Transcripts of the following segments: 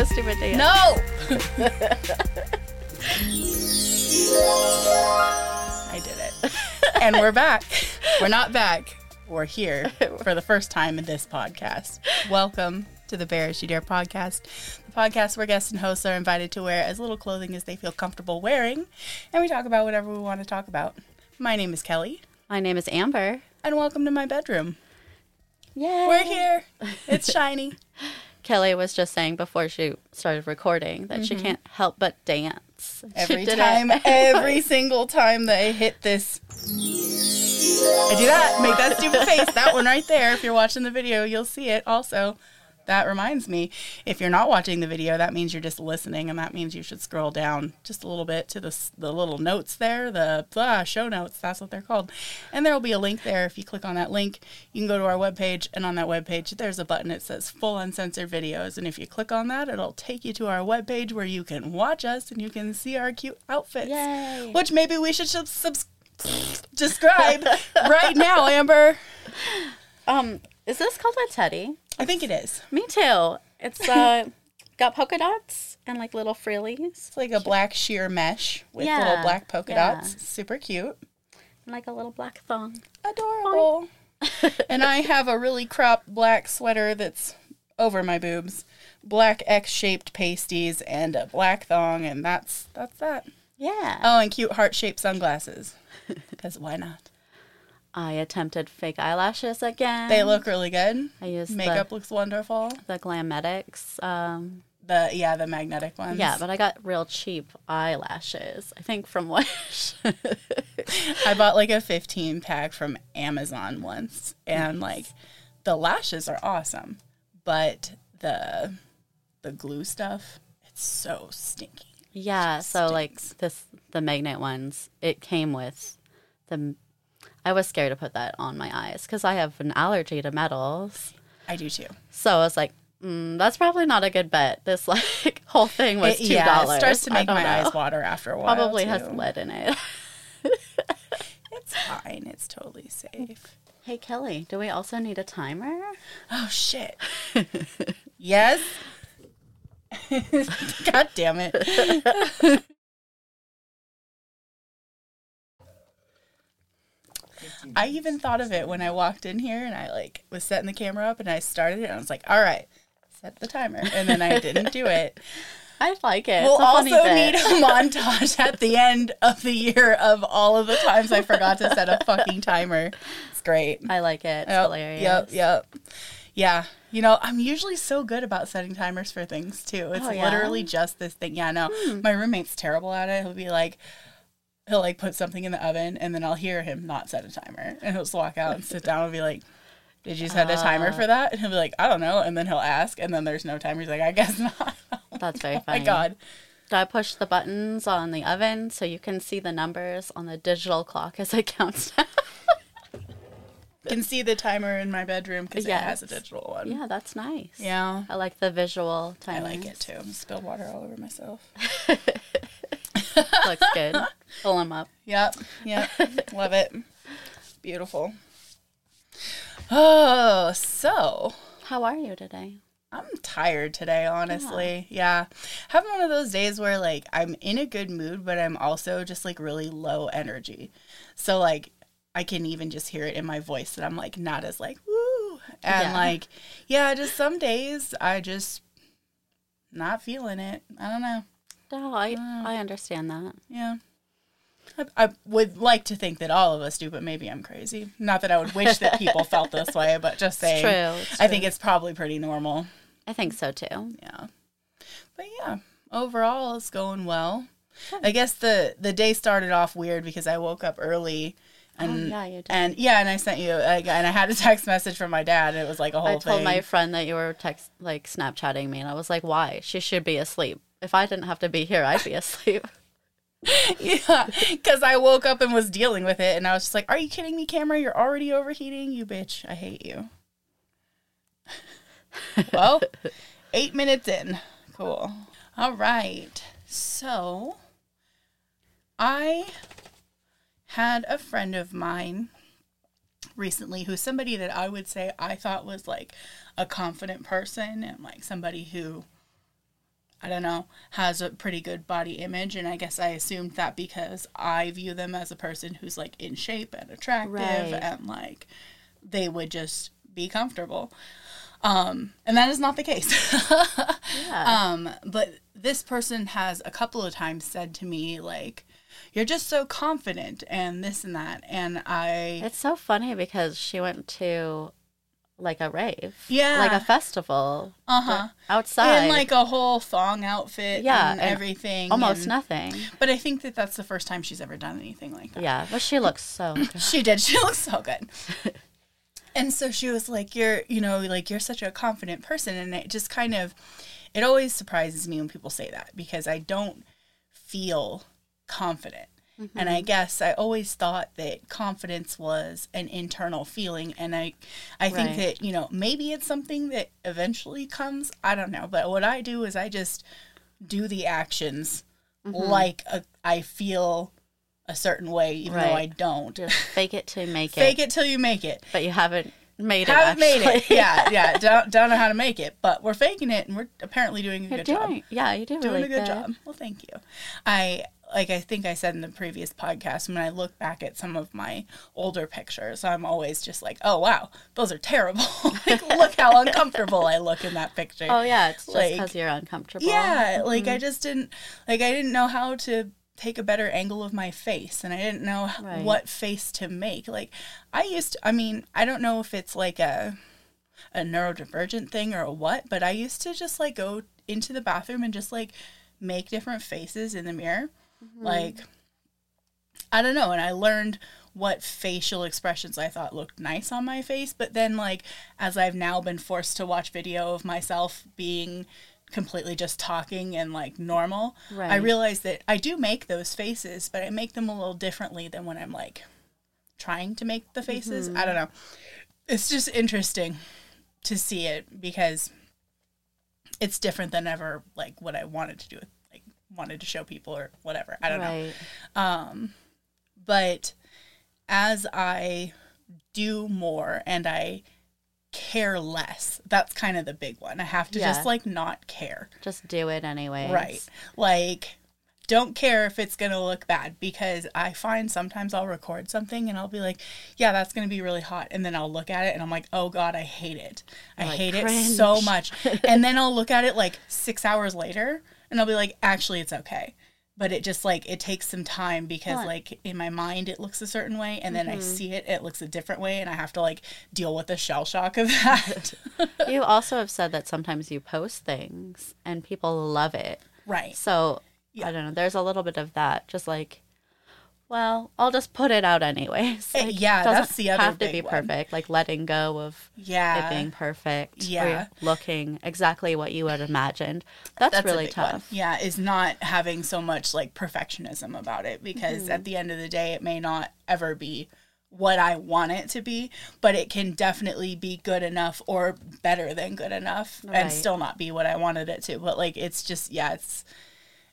a stupid dance. No! I did it. And we're back. We're not back. We're here for the first time in this podcast. Welcome to the Bare As You Dare podcast, the podcast where guests and hosts are invited to wear as little clothing as they feel comfortable wearing, and we talk about whatever we want to talk about. My name is Kelly, My name is Amber. and welcome to my bedroom. Yay. We're here. It's shiny. Kelly was just saying before she started recording that she can't help but dance. Mm-hmm. Every it. time, every single time that I hit this, I do that. Make that stupid face. That one right there. If you're watching the video, you'll see it. Also, that reminds me. If you're not watching the video, that means you're just listening, and that means you should scroll down just a little bit to the the little notes there, the ah, show notes. That's what they're called. And there will be a link there. If you click on that link, you can go to our webpage, and on that webpage, there's a button that says "Full Uncensored Videos." And if you click on that, it'll take you to our webpage where you can watch us and you can see our cute outfits. Yay. Which maybe we should sub- subs- describe right now, Amber. Um, is this called a teddy? I think it is. Me too. It's uh got polka dots and like little frillies It's like a black sheer mesh with Yeah, little black polka yeah. dots. Super cute. and like a little black thong. Adorable. and I have a really cropped black sweater that's over my boobs, black X-shaped pasties, and a black thong, and that's that's that. Yeah. Oh, and cute heart-shaped sunglasses. Because why not? I attempted fake eyelashes again. They look really good. I used Makeup the, looks wonderful. the Glamnetics. Um, The yeah, the magnetic ones. yeah, but I got real cheap eyelashes. I think from Wish. I bought like a 15 pack from Amazon once, and like the lashes are awesome, but the the glue stuff, it's so stinky. Yeah, so like this the magnet ones, it came with the I was scared to put that on my eyes cuz I have an allergy to metals. I do too. So I was like, mm, that's probably not a good bet. This like whole thing was It- $2. yeah, it starts to make my know. eyes water after a while. Probably has lead in it. It's fine. It's totally safe. hey Kelly, do we also need a timer? Oh shit. yes. God damn it. I even thought of it when I walked in here and I like was setting the camera up and I started it and I was like, all right, set the timer. And then I didn't do it. I like it. We'll it's a funny also need a montage at the end of the year of all of the times I forgot to set a fucking timer. It's great. I like it. It's Yep, hilarious. Yep, yep. Yeah. You know, I'm usually so good about setting timers for things too. It's Oh, yeah? Hmm. literally just this thing. Yeah, no. My roommate's terrible at it. He'll be like he'll like put something in the oven and then I'll hear him not set a timer. And he'll just walk out and sit down and be like, Did you set a Uh. timer for that? And he'll be like, I don't know. And then he'll ask and then there's no timer. He's like, I guess not. That's very oh my funny. god. Do I push the buttons on the oven so you can see the numbers on the digital clock as it counts down? can see the timer in my bedroom because it has a digital one. yeah, that's nice. Yeah. I like the visual timer. I like it too. Spilled water all over myself. Looks good. Pull them up. Yep. Yep. Love it. Beautiful. Oh, so How are you today? I'm tired today, honestly. Yeah. Having one of those days where like I'm in a good mood, but I'm also just like really low energy. So like I can even just hear it in my voice that I'm like not as like woo. And Yeah. like yeah, just some days I just not feeling it. I don't know. No, I I understand that. Yeah. I, I would like to think that all of us do, but maybe I'm crazy. Not that I would wish that people felt this way, but just saying. true, it's I think it's probably pretty normal. I think so too. Yeah. But yeah, overall it's going well. I guess the the day started off weird because I woke up early oh, and Oh, yeah, you did. and yeah, and I sent you like, and I had a text message from my dad. And it was like a whole I told thing. my friend that you were text like Snapchatting me, and I was like, "Why? She should be asleep. If I didn't have to be here, I'd be asleep." yeah, because I woke up and was dealing with it, and I was just like, "Are you kidding me, camera? You're already overheating, you bitch! I hate you." well, eight minutes in, cool. All right, so I had a friend of mine recently who's somebody that I would say I thought was like a confident person and like somebody who I don't know, has a pretty good body image. And I guess I assumed that because I view them as a person who's like in shape and attractive Right. and like they would just be comfortable. Um, and that is not the case. Yeah. um, but this person has a couple of times said to me, like, you're just so confident and this and that. And I, it's so funny because she went to like a rave. Yeah. Like a festival. uh huh. Outside. In like a whole thong outfit Yeah, and, and everything. almost and- nothing. But I think that that's the first time she's ever done anything like that. Yeah. But she looks so good. She did. She looks so good. and so she was like, You're, you know, like you're such a confident person. And it just kind of, it always surprises me when people say that because I don't feel confident. And Mm-hmm. I guess I always thought that confidence was an internal feeling. And I, I think that, you know, maybe it's something that eventually comes. I don't know. But what I do is I just do the actions Mm-hmm. like a, I feel a certain way, even though I don't. Just fake it to make it. Fake it till you make it. But you haven't made it. Haven't made it. Yeah, yeah. Don't, don't know how to make it, but we're faking it, and we're apparently doing a You're good doing. job. Yeah, you do Doing really a good job. Well, thank you. I like. I think I said in the previous podcast when I look back at some of my older pictures, I'm always just like, "Oh wow, those are terrible. like, look how uncomfortable I look in that picture." Oh yeah, it's just Like- because you're uncomfortable. Yeah, like Mm-hmm. I just didn't like I didn't know how to take a better angle of my face and I didn't know Right. what face to make. Like I used to I mean, I don't know if it's like a a neurodivergent thing or what, but I used to just like go into the bathroom and just like make different faces in the mirror. Mm-hmm. Like I don't know, and I learned what facial expressions I thought looked nice on my face, but then like as I've now been forced to watch video of myself being completely just talking and like normal, I Right. realized that I do make those faces, but I make them a little differently than when I'm like trying to make the faces. I don't know. It's just interesting to see it because it's different than ever like what I wanted to do wanted to show people or whatever. I don't know. Um but as i do more and i care less that's kind of the big one. I have to Yeah. just like not care. Just do it anyway. right. Like don't care if it's going to look bad because i find sometimes i'll record something and i'll be like yeah that's going to be really hot. And then i'll look at it and i'm like oh god i hate it. I Like, hate it so much. And then i'll look at it like six hours later and i'll be like actually it's okay but it just like it takes some time because Well- like in my mind it looks a certain way and then Mm-hmm. i see it it looks a different way and i have to like deal with the shell shock of that You also have said that sometimes you post things and people love it. right So I don't know. There's a little bit of that. Just like, well, I'll just put it out anyways. Eh, Like, yeah, that's the other have to be one. perfect. Like letting go of yeah it being perfect. or Yeah. looking exactly what you had imagined. That's, That's really big one. tough. Yeah, is not having so much like perfectionism about it because Mm-hmm. at the end of the day, it may not ever be what I want it to be, but it can definitely be good enough or better than good enough Right. and still not be what I wanted it to. But like, it's just, yeah, it's,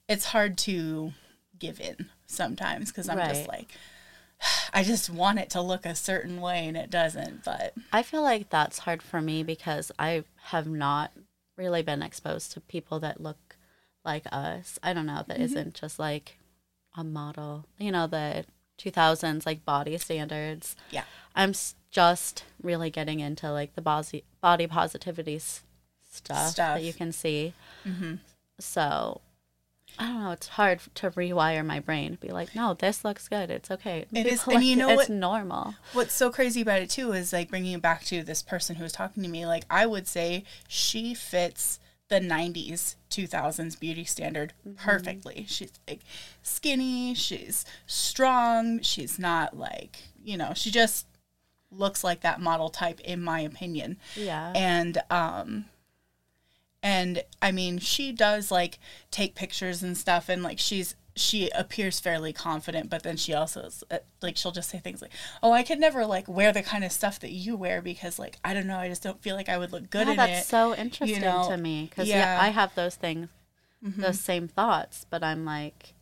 it's hard to give in sometimes because I'm just like, I just want it to look a certain way and it doesn't, but I feel like that's hard for me because I have not really been exposed to people that look like us. I don't know, that Mm-hmm. not just like a model, you know, the 2000s like body standards. Yeah. I'm just really getting into like the body, body positivity stuff, Stuff. that you can see. Mm-hmm. So I don't know. It's hard to rewire my brain be like, no, this looks good. It's okay. It is- People and like you know it's what- normal. What's so crazy about it too is like bringing it back to this person who was talking to me. Like I would say she fits the 90s 2000s beauty standard perfectly she's like skinny she's strong she's not like you know she just looks like that model type in my opinion Yeah. and um and i mean she does like take pictures and stuff and like she's she appears fairly confident but then she also is, uh, like she'll just say things like oh i could never like wear the kind of stuff that you wear because like i don't know i just don't feel like i would look good yeah, in that's it so interesting know, to me because yeah. yeah. I have those things, Mm-hmm. those same thoughts, but I'm like,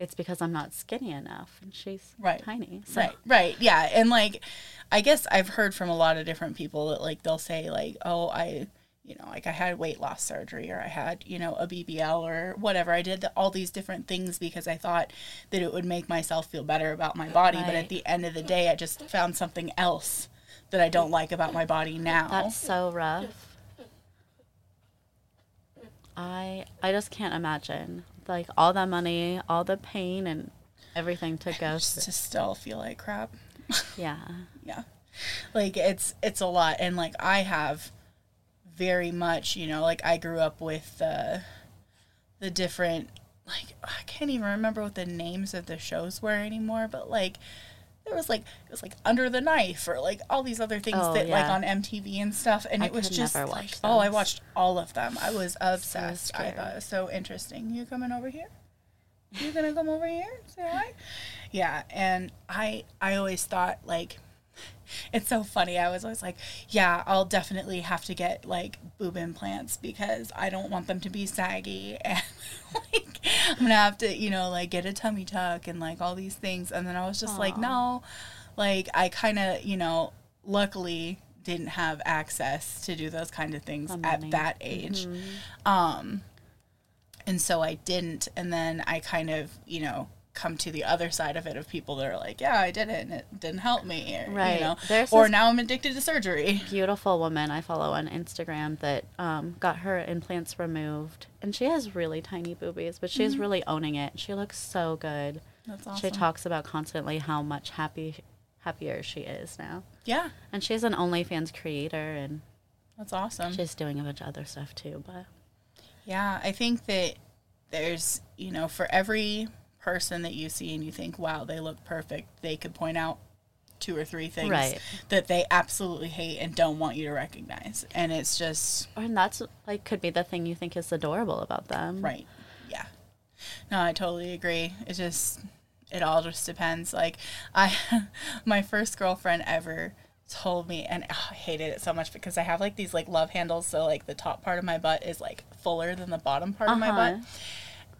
it's because I'm not skinny enough, and she's Right. tiny. So Right, right, yeah, and like, I guess I've heard from a lot of different people that like they'll say like, oh, I, you know, like I had weight loss surgery or I had, you know, a BBL or whatever. I did the, all these different things because I thought that it would make myself feel better about my body. But at the end of the day, I just found something else that I don't like about my body now. That's so rough. I I just can't imagine like all that money, all the pain and everything to go just to still feel like crap. Yeah. yeah like it's it's a lot and like i have very much you know like i grew up with the the different like i can't even remember what the names of the shows were anymore but like there was like it was like under the knife or like all these other things Oh, that like on mtv and stuff and I it was just like watch oh i watched all of them. I was obsessed. I thought it was so interesting. You coming over here? You gonna come over here and say hi? Yeah and i i always thought like it's so funny. I was always like, yeah, I'll definitely have to get like boob implants because I don't want them to be saggy and like I'm gonna have to, you know, like get a tummy tuck and like all these things. And then I was just like, no, like I kind of, you know, luckily didn't have access to do those kind of things The at that age. Um, and so I didn't. And then I kind of, you know, come to the other side of it of people that are like, yeah, I did it and it didn't help me. Or, Right. You know, There's or now I'm addicted to surgery. Beautiful woman I follow on Instagram that um, got her implants removed, and she has really tiny boobies, but she's really owning it. She looks so good. That's awesome. She talks about constantly how much happy happier she is now, yeah, and she's an OnlyFans creator, and that's awesome. she's doing a bunch of other stuff too. But Yeah, I think that there's, you know, for every person that you see and you think, wow, they look perfect, they could point out two or three things Right. that they absolutely hate and don't want you to recognize. And it's just, and that's like could be the thing you think is adorable about them. right. Yeah. No, I totally agree. It just, it all just depends. Like, I, my first girlfriend ever told me, and oh, I hated it so much because I have like these like love handles. So, like, the top part of my butt is like fuller than the bottom part of my Uh-huh. butt.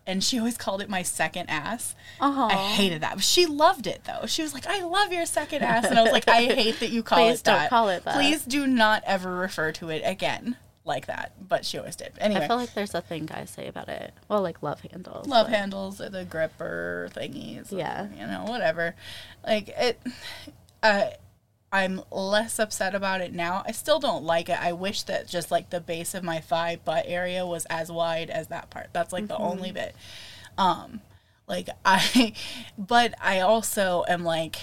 And she always called it my second ass. Uh-huh. I hated that. She loved it though. She was like, "I love your second ass," and I was like, "I hate that you call Please it don't that. call it that." Please do not ever refer to it again like that." But she always did. Anyway, I feel like there's a thing guys say about it. Well, like love handles. love but- handles or the gripper thingies. or, Yeah. you know, whatever. Like it. Uh, I'm less upset about it now. I still don't like it. I wish that just like the base of my thigh butt area was as wide as that part. That's like the only bit. Um like I but I also am like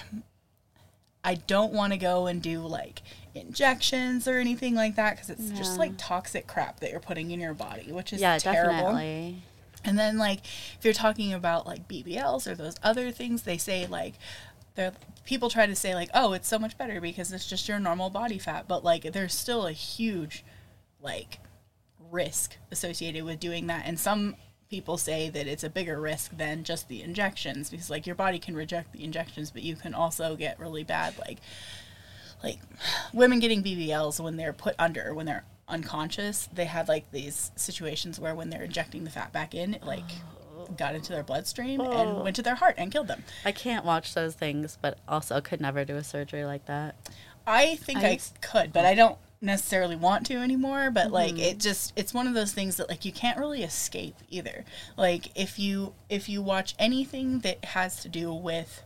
I don't want to go and do like injections or anything like that cuz it's just like toxic crap that you're putting in your body, which is Yeah, terrible. definitely. And then like if you're talking about like BBLs or those other things, they say like they're people try to say like, oh, it's so much better because it's just your normal body fat, but like there's still a huge like risk associated with doing that. And some people say that it's a bigger risk than just the injections because like your body can reject the injections, but you can also get really bad like like women getting BBLs when they're put under when they're unconscious. They had like these situations where when they're injecting the fat back in, it like oh. Got into their bloodstream and went to their heart and killed them. I can't watch those things, but also could never do a surgery like that. I think I I, could, but I don't necessarily want to anymore. But like, Mm-hmm. it just it's one of those things that like you can't really escape either. Like if you if you watch anything that has to do with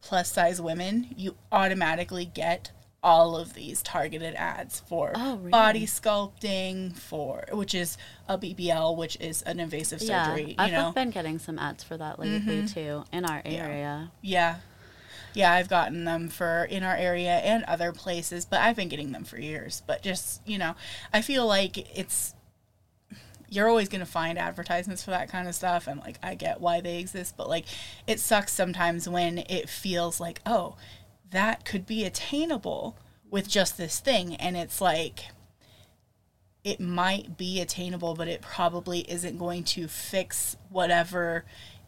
plus size women, you automatically get all of these targeted ads for Oh, really? body sculpting for which is a BBL which is an invasive surgery yeah, I've know been getting some ads for that lately mm-hmm. too in our area. Yeah. Yeah, I've gotten them for in our area and other places, but I've been getting them for years. But just, you know, I feel like it's you're always going to find advertisements for that kind of stuff and like I get why they exist, but like it sucks sometimes when it feels like, "Oh, that could be attainable with just this thing." And it's like it might be attainable, but it probably isn't going to fix whatever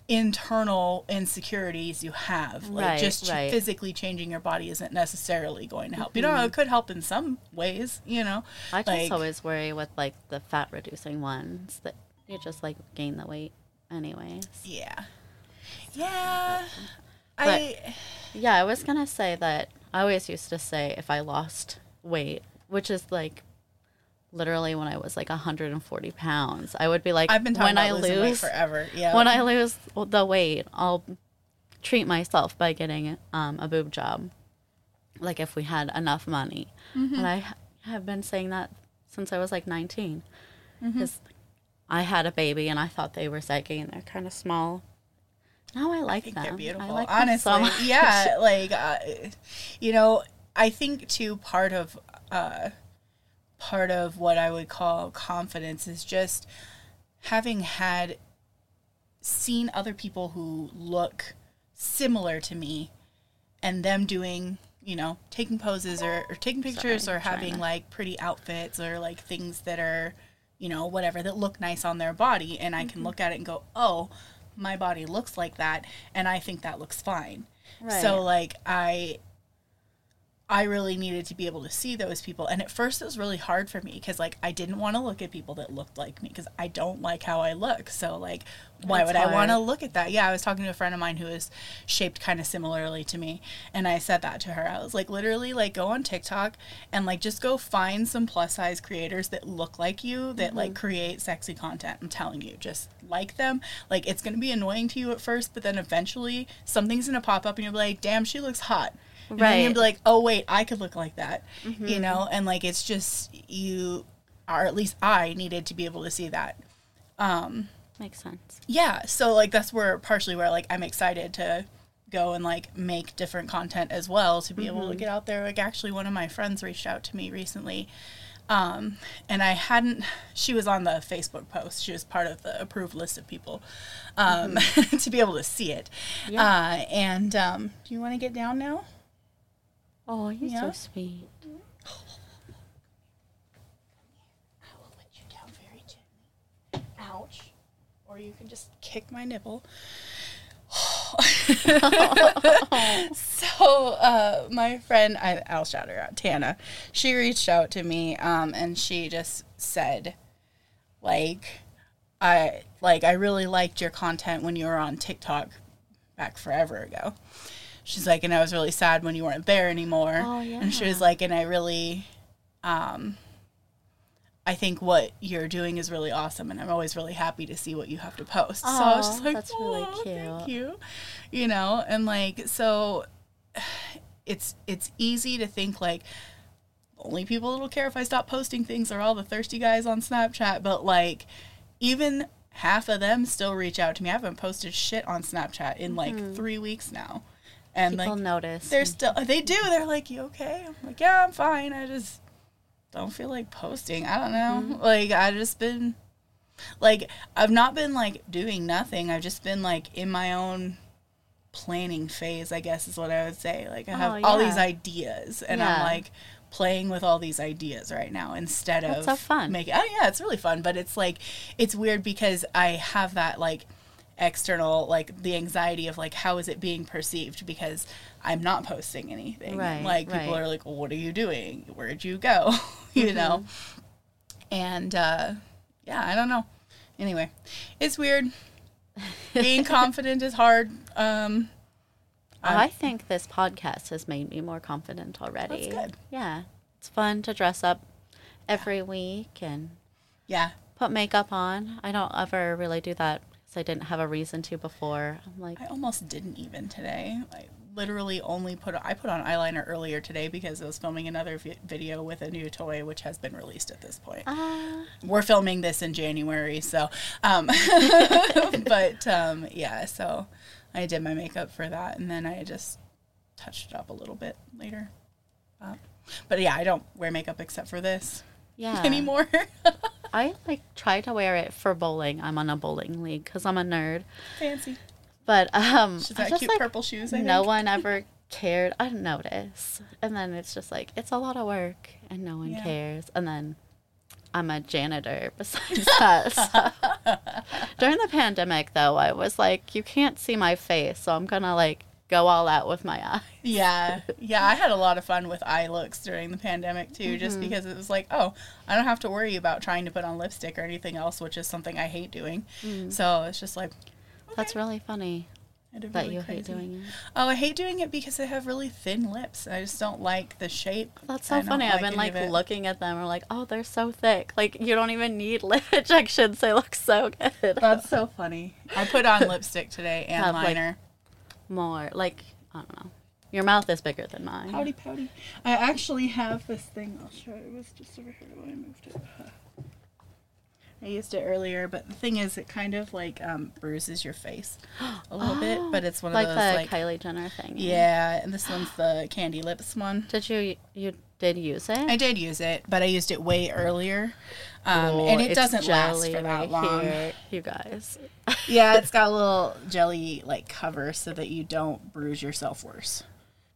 internal insecurities you have. Like Right, just right. physically changing your body isn't necessarily going to help. You know, mm-hmm. it could help in some ways, you know. I just Like- always worry with like the fat reducing ones that you just like gain the weight anyways. Yeah. Yeah. I Yeah, I was gonna say that I always used to say if I lost weight, which is like literally when I was like 140 pounds. I would be like, I've been talking when about I losing weight lose, forever. Yeah. when I lose the weight, I'll treat myself by getting um, a boob job. Like if we had enough money, Mm-hmm. and I have been saying that since I was like 19, Mm-hmm. because I had a baby and I thought they were saggy and they're kind of small. Now I like I think them. they're I beautiful. like them Honestly, so much. yeah. Like, uh, you know, I think too part of uh, part of what I would call confidence is just having had seen other people who look similar to me, and them doing. You know, taking poses or, or taking pictures Sorry, or having China. like pretty outfits or like things that are, you know, whatever that look nice on their body. And I can Mm-hmm. look at it and go, oh, my body looks like that. And I think that looks fine. Right. So like I I really needed to be able to see those people. And at first it was really hard for me because like I didn't want to look at people that looked like me because I don't like how I look. So like why That's would I want to look at that? Yeah, I was talking to a friend of mine who is shaped kind of similarly to me and I said that to her. I was like literally like go on TikTok and like just go find some plus size creators that look like you that like mm-hmm. create sexy content. I'm telling you, just like them. Like it's going to be annoying to you at first, but then eventually something's going to pop up and you'll be like, "Damn, she looks hot." And Right. be like, "Oh wait, I could look like that." You know, and like it's just you or at least I needed to be able to see that. Um, Makes sense. Yeah, so like that's where partially where like I'm excited to go and like make different content as well to be able to get out there. Like actually one of my friends reached out to me recently. Um, and I hadn't she was on the Facebook post. She was part of the approved list of people um, to be able to see it. Yeah. Uh, and um, do you want to get down now? Oh, you're Yeah. so sweet. I will let you down very gently. Ouch. Or you can just kick my nipple. so uh, my friend, I, I'll shout her out, Tana. She reached out to me, um, and she just said, like, I like I really liked your content when you were on TikTok back forever ago. She's like, and I was really sad when you weren't there anymore. Oh, And she was like, and I really, um, I think what you're doing is really awesome, and I'm always really happy to see what you have to post. so I was just like, that's really "Aw, Thank cute." you, you know, and like so, it's it's easy to think like only people that'll care if I stop posting things are all the thirsty guys on Snapchat, but like even half of them still reach out to me. I haven't posted shit on Snapchat in like three weeks now, and People like notice. they're still uh, they do. They're like, "You okay?" I'm like, "Yeah, I'm fine. I just don't feel like posting. I don't know. Mm-hmm. Like I just been like I've not been like doing nothing. I've just been like in my own planning phase, I guess is what I would say. Like I have Oh, all these ideas and I'm like playing with all these ideas right now instead of That's so fun. making oh yeah, it's really fun, but it's like it's weird because I have that like external like the anxiety of like how is it being perceived because I'm not posting anything. Right, like people right. are like, well, "What are you doing? Where'd you go?" you Mm-hmm. know. And uh yeah, I don't know. Anyway, it's weird. Being confident is hard. Um Oh, I think this podcast has made me more confident already. That's good. Yeah. It's fun to dress up every week and yeah. put makeup on. I don't ever really do that because I didn't have a reason to before. I'm like, I almost didn't even today. I literally only put I put on eyeliner earlier today because I was filming another vi- video with a new toy which has been released at this point. ah, We're filming this in January, so um but um yeah, so I did my makeup for that and then I just touched it up a little bit later. Uh, but yeah, I don't wear makeup except for this yeah. anymore. I like try to wear it for bowling. I'm on a bowling league because I'm a nerd. Fancy. But um, She's got just cute like purple shoes. I no think. one ever cared. I didn't notice, and then it's just like it's a lot of work, and no one Yeah. cares. And then I'm a janitor. Besides that, so. during the pandemic, though, I was like, you can't see my face, so I'm gonna like go all out with my eye. Yeah, yeah, I had a lot of fun with eye looks during the pandemic too, Mm-hmm. just because it was like, oh, I don't have to worry about trying to put on lipstick or anything else, which is something I hate doing. So it's just like, That's really funny. Of that really you hate doing it. Oh, I hate doing it because I have really thin lips. I just don't like the shape. That's so funny. I've been like looking at them. Or like, oh, they're so thick. Like you don't even need lip injections. They look so good. That's so funny. I put on lipstick today and Have, like, liner. More like I don't know. Your mouth is bigger than mine. Howdy pouty. I actually have this thing. I'll show you. It was just over here when I moved it. I used it earlier, but the thing is, it kind of like um, bruises your face a little bit. But it's one of like those the like Kylie Jenner thing. yeah. And this one's the candy lips one. Did you you did use it? I did use it, but I used it way earlier, um, Oh, and it doesn't last for that right long. here, you guys. yeah, it's got a little jelly like cover so that you don't bruise yourself worse,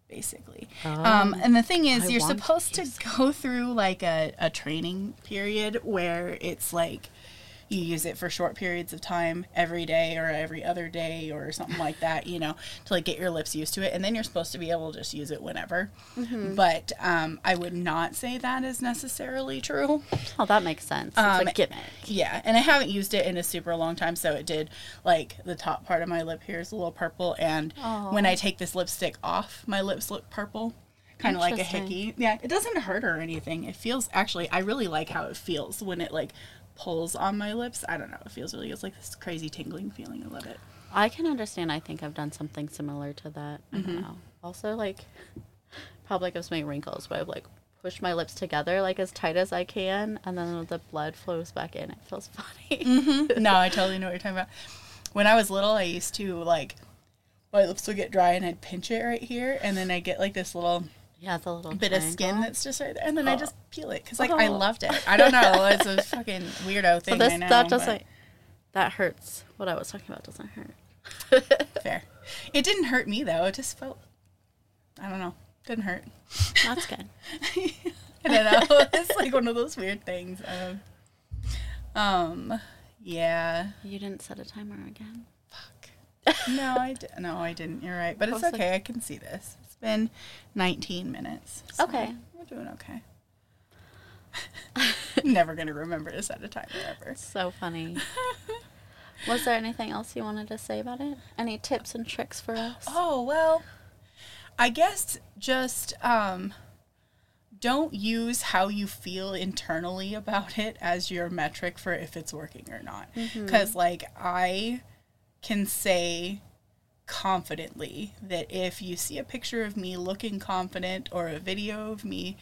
basically. um, and the thing is, I you're want to supposed to go through like a, a training period where it's like you use it for short periods of time every day or every other day or something like that, you know, to like get your lips used to it. And then you're supposed to be able to just use it whenever. Mm-hmm. But um, I would not say that is necessarily true. Oh, that makes sense. It's Um, a gimmick. Yeah, and I haven't used it in a super long time, so it did like the top part of my lip here is a little purple, and when I take this lipstick off, my lips look purple, kind of like a hickey. Yeah, it doesn't hurt or anything. It feels actually, I really like how it feels when it like pulls on my lips. I don't know, it feels really. It's like this crazy tingling feeling. I love it. I can understand. I think I've done something similar to that. I Mm-hmm. don't know. Also, like, probably gives me wrinkles, but I've like pushed my lips together like as tight as I can, and then the blood flows back in. It feels funny. Mm-hmm. no, I totally know what you're talking about. When I was little, I used to like my lips would get dry and I'd pinch it right here, and then I get like this little Yeah, it's a little bit of skin that's just right there, and then I Oh. just peel it because like I Oh. loved it. I don't know, it's a fucking weirdo thing. So this I know, that doesn't. That hurts. What I was talking about doesn't hurt. fair. It didn't hurt me though. It just felt. I don't know. Didn't hurt. That's good. I don't know. it's like one of those weird things. Um, um yeah. You didn't set a timer again. Fuck. No, I di- no, I didn't. You're right, but it's okay. I can see this. Been 19 minutes. so Okay. we're doing okay. Never gonna remember to set a timer ever. So funny. was there anything else you wanted to say about it? Any tips and tricks for us? Oh, well, I guess just um, don't use how you feel internally about it as your metric for if it's working or not. Because, like, I can say confidently that if you see a picture of me looking confident or a video of me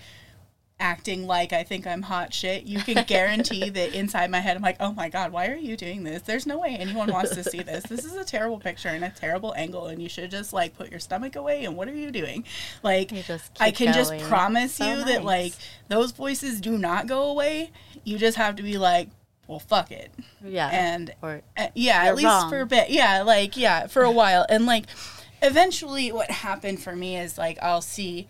acting like I think I'm hot shit, you can guarantee that inside my head I'm like, oh my god, why are you doing this? There's no way anyone wants to see this. This is a terrible picture and a terrible angle, and you should just like put your stomach away. And what are you doing? Like, You I can just promise So you that like those voices do not go away. You just have to be like, well, fuck it. Yeah. And or uh, yeah, at least wrong. for a bit. Yeah, like yeah, for a while. And like eventually what happened for me is like I'll see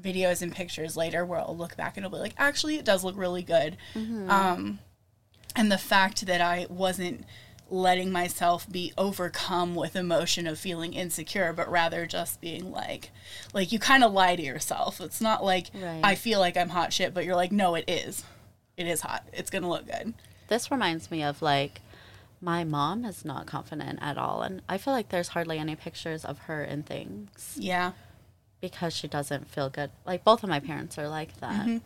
videos and pictures later where I'll look back and I'll be like, actually it does look really good. Mm-hmm. Um and the fact that I wasn't letting myself be overcome with emotion of feeling insecure but rather just being like like you kind of lie to yourself it's not like Right. i feel like i'm hot shit but you're like no it is it is hot it's gonna look good this reminds me of like my mom is not confident at all and I feel like there's hardly any pictures of her in things yeah because she doesn't feel good. Like both of my parents are like that. Mm-hmm.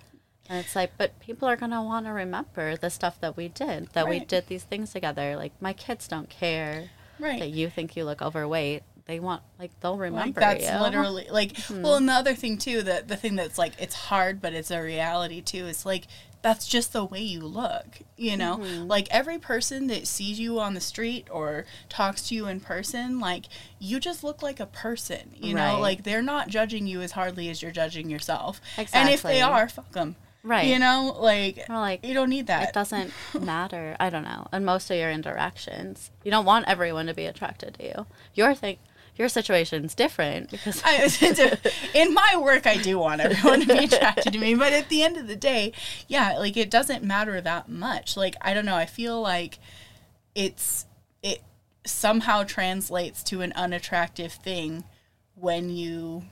And it's like, but people are gonna want to remember the stuff that we did, that we did these things together. Like my kids don't care right that you think you look overweight. They want like they'll remember like that's you. literally like well and the other thing too that the thing that's like it's hard but it's a reality too is like that's just the way you look you know mm-hmm. like every person that sees you on the street or talks to you in person like you just look like a person you know like they're not judging you as hardly as you're judging yourself Exactly. and if they are fuck them Right. you know like Or, like, you don't need that it doesn't matter. I don't know. And most of your interactions, you don't want everyone to be attracted to you. Your thing, your situation's different because I, in my work, I do want everyone to be attracted to me, but at the end of the day, yeah, like it doesn't matter that much. Like I don't know, I feel like it's it somehow translates to an unattractive thing when you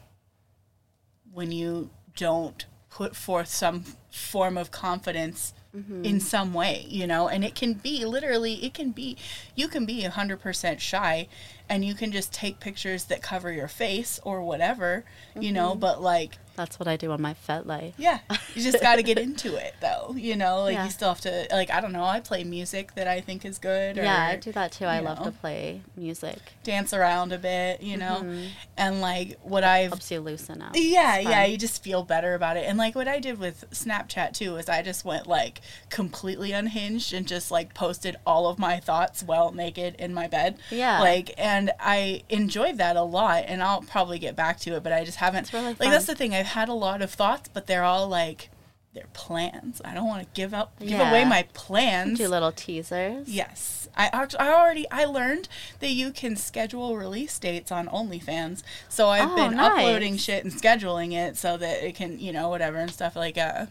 when you don't put forth some form of confidence Mm-hmm. in some way, you know, and it can be literally, it can be, you can be 100% shy and you can just take pictures that cover your face or whatever, you know, mm-hmm. but like, That's what I do on my FetLife. yeah, you just got to get into it though, you know, like Yeah. you still have to, like, I don't know, I play music that I think is good or Yeah, I do that too. I you love to play music. dance around a bit, you know, mm-hmm. and like what I've Helps you loosen up. Yeah, yeah, you just feel better about it. And like what I did with Snapchat too is I just went like completely unhinged and just like posted all of my thoughts while naked in my bed. Yeah. Like and I enjoyed that a lot and I'll probably get back to it, but I just haven't really like that's the thing. I've had a lot of thoughts, but they're all like they're plans. I don't want to give up give Yeah. away my plans. Do little teasers. Yes, I act- I already I learned that you can schedule release dates on OnlyFans. So I've Oh, been nice. uploading shit and scheduling it so that it can you know whatever and stuff like uh.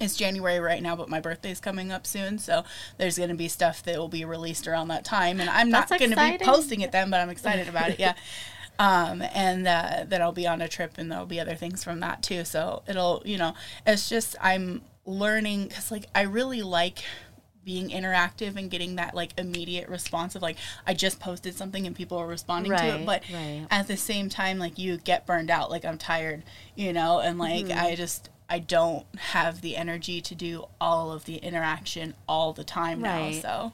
It's January right now, but my birthday's coming up soon, so there's going to be stuff that will be released around that time, and I'm not That's going to be posting it then, but I'm excited about it. Yeah, um, and uh, that I'll be on a trip, and there'll be other things from that too. So it'll, you know, it's just I'm learning because like I really like being interactive and getting that like immediate response of like I just posted something and people are responding to it, but right. at the same time like you get burned out, like I'm tired, you know, and like Mm-hmm. I just I don't have the energy to do all of the interaction all the time now, so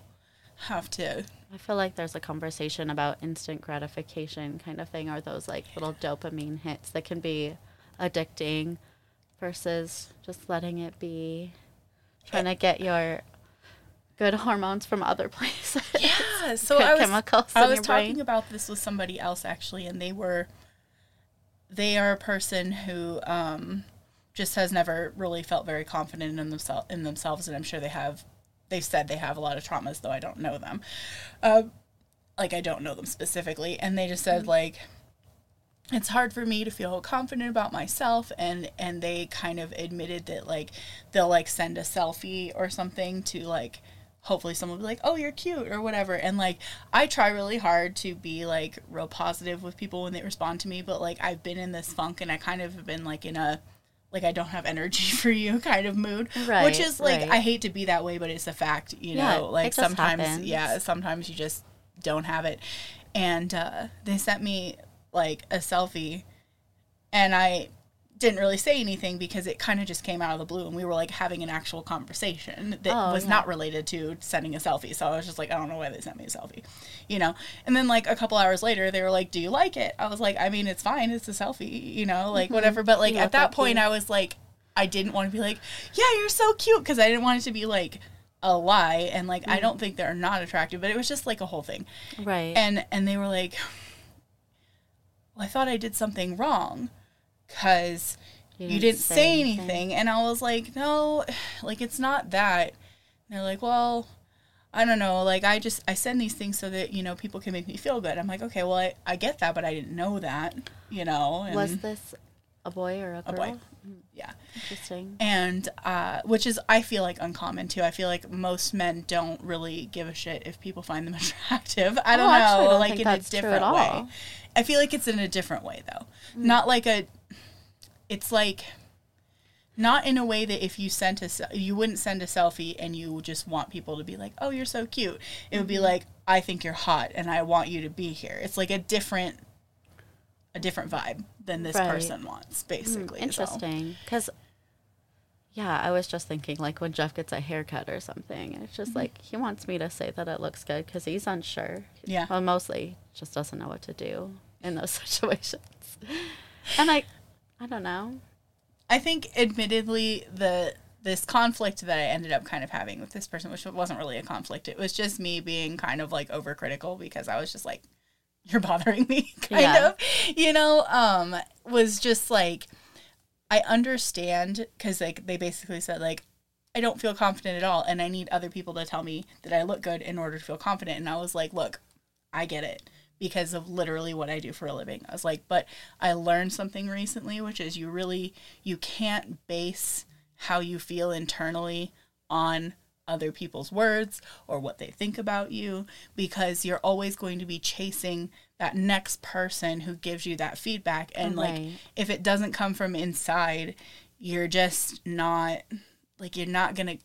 have to I feel like there's a conversation about instant gratification kind of thing, or those like little dopamine hits that can be addicting versus just letting it be, trying to get your good hormones from other places. Yeah, so I was, chemicals I was talking brain. about this with somebody else actually, and they were, they are a person who um, just has never really felt very confident in themselves in themselves, and I'm sure they have. They've said they have a lot of traumas, though I don't know them. Uh, like I don't know them specifically, and they just said Mm-hmm. like it's hard for me to feel confident about myself and and they kind of admitted that like they'll like send a selfie or something to like hopefully someone will be like oh you're cute or whatever and like i try really hard to be like real positive with people when they respond to me but like i've been in this funk and i kind of have been like in a like i don't have energy for you kind of mood which is like right. i hate to be that way but it's a fact you Yeah, know like sometimes happens. yeah sometimes you just don't have it and uh, they sent me like a selfie and I didn't really say anything because it kind of just came out of the blue and we were like having an actual conversation that Oh, was yeah. not related to sending a selfie. So I was just like, I don't know why they sent me a selfie, you know? And then like a couple hours later, they were like, Do you like it? I was like, I mean, it's fine. It's a selfie, you know, like whatever. But like You at that point. I was like, I didn't want to be like, Yeah, you're so cute because I didn't want it to be like, a lie and like Mm. I don't think they're not attractive but it was just like a whole thing right. and and they were like well, i thought i did something wrong because you, didn't say, anything. and i was like no like it's not that and they're like well i don't know like i just i send these things so that you know people can make me feel good i'm like okay well i, I get that but i didn't know that you know and Was this a boy or a girl? boy. yeah Interesting. and uh, which is I feel like uncommon too. I feel like most men don't really give a shit if people find them attractive. I don't Oh, actually, I know, don't like in a different way. I feel like it's in a different way though, Mm. not like a. It's like. Not in a way that if you sent a you wouldn't send a selfie and you just want people to be like, "Oh, you're so cute." It would Mm-hmm. be like, "I think you're hot and I want you to be here." It's like a different a different vibe than this Right. person wants, basically. so. Interesting. Because, yeah, I was just thinking like when Jeff gets a haircut or something, it's just Mm-hmm. like he wants me to say that it looks good because he's unsure. Yeah. Well, mostly just doesn't know what to do in those situations. And I, I don't know. I think, admittedly, the this conflict that I ended up kind of having with this person, which wasn't really a conflict, it was just me being kind of like overcritical because I was just like, "You're bothering me," kind Yeah. of, you know. Um, was just like, I understand because like they basically said like. I don't feel confident at all, and I need other people to tell me that I look good in order to feel confident. And I was like, look, I get it because of literally what I do for a living. I was like, but I learned something recently, which is you really you can't base how you feel internally on other people's words or what they think about you because you're always going to be chasing that next person who gives you that feedback and like if it doesn't come from inside you're just not like you're not going to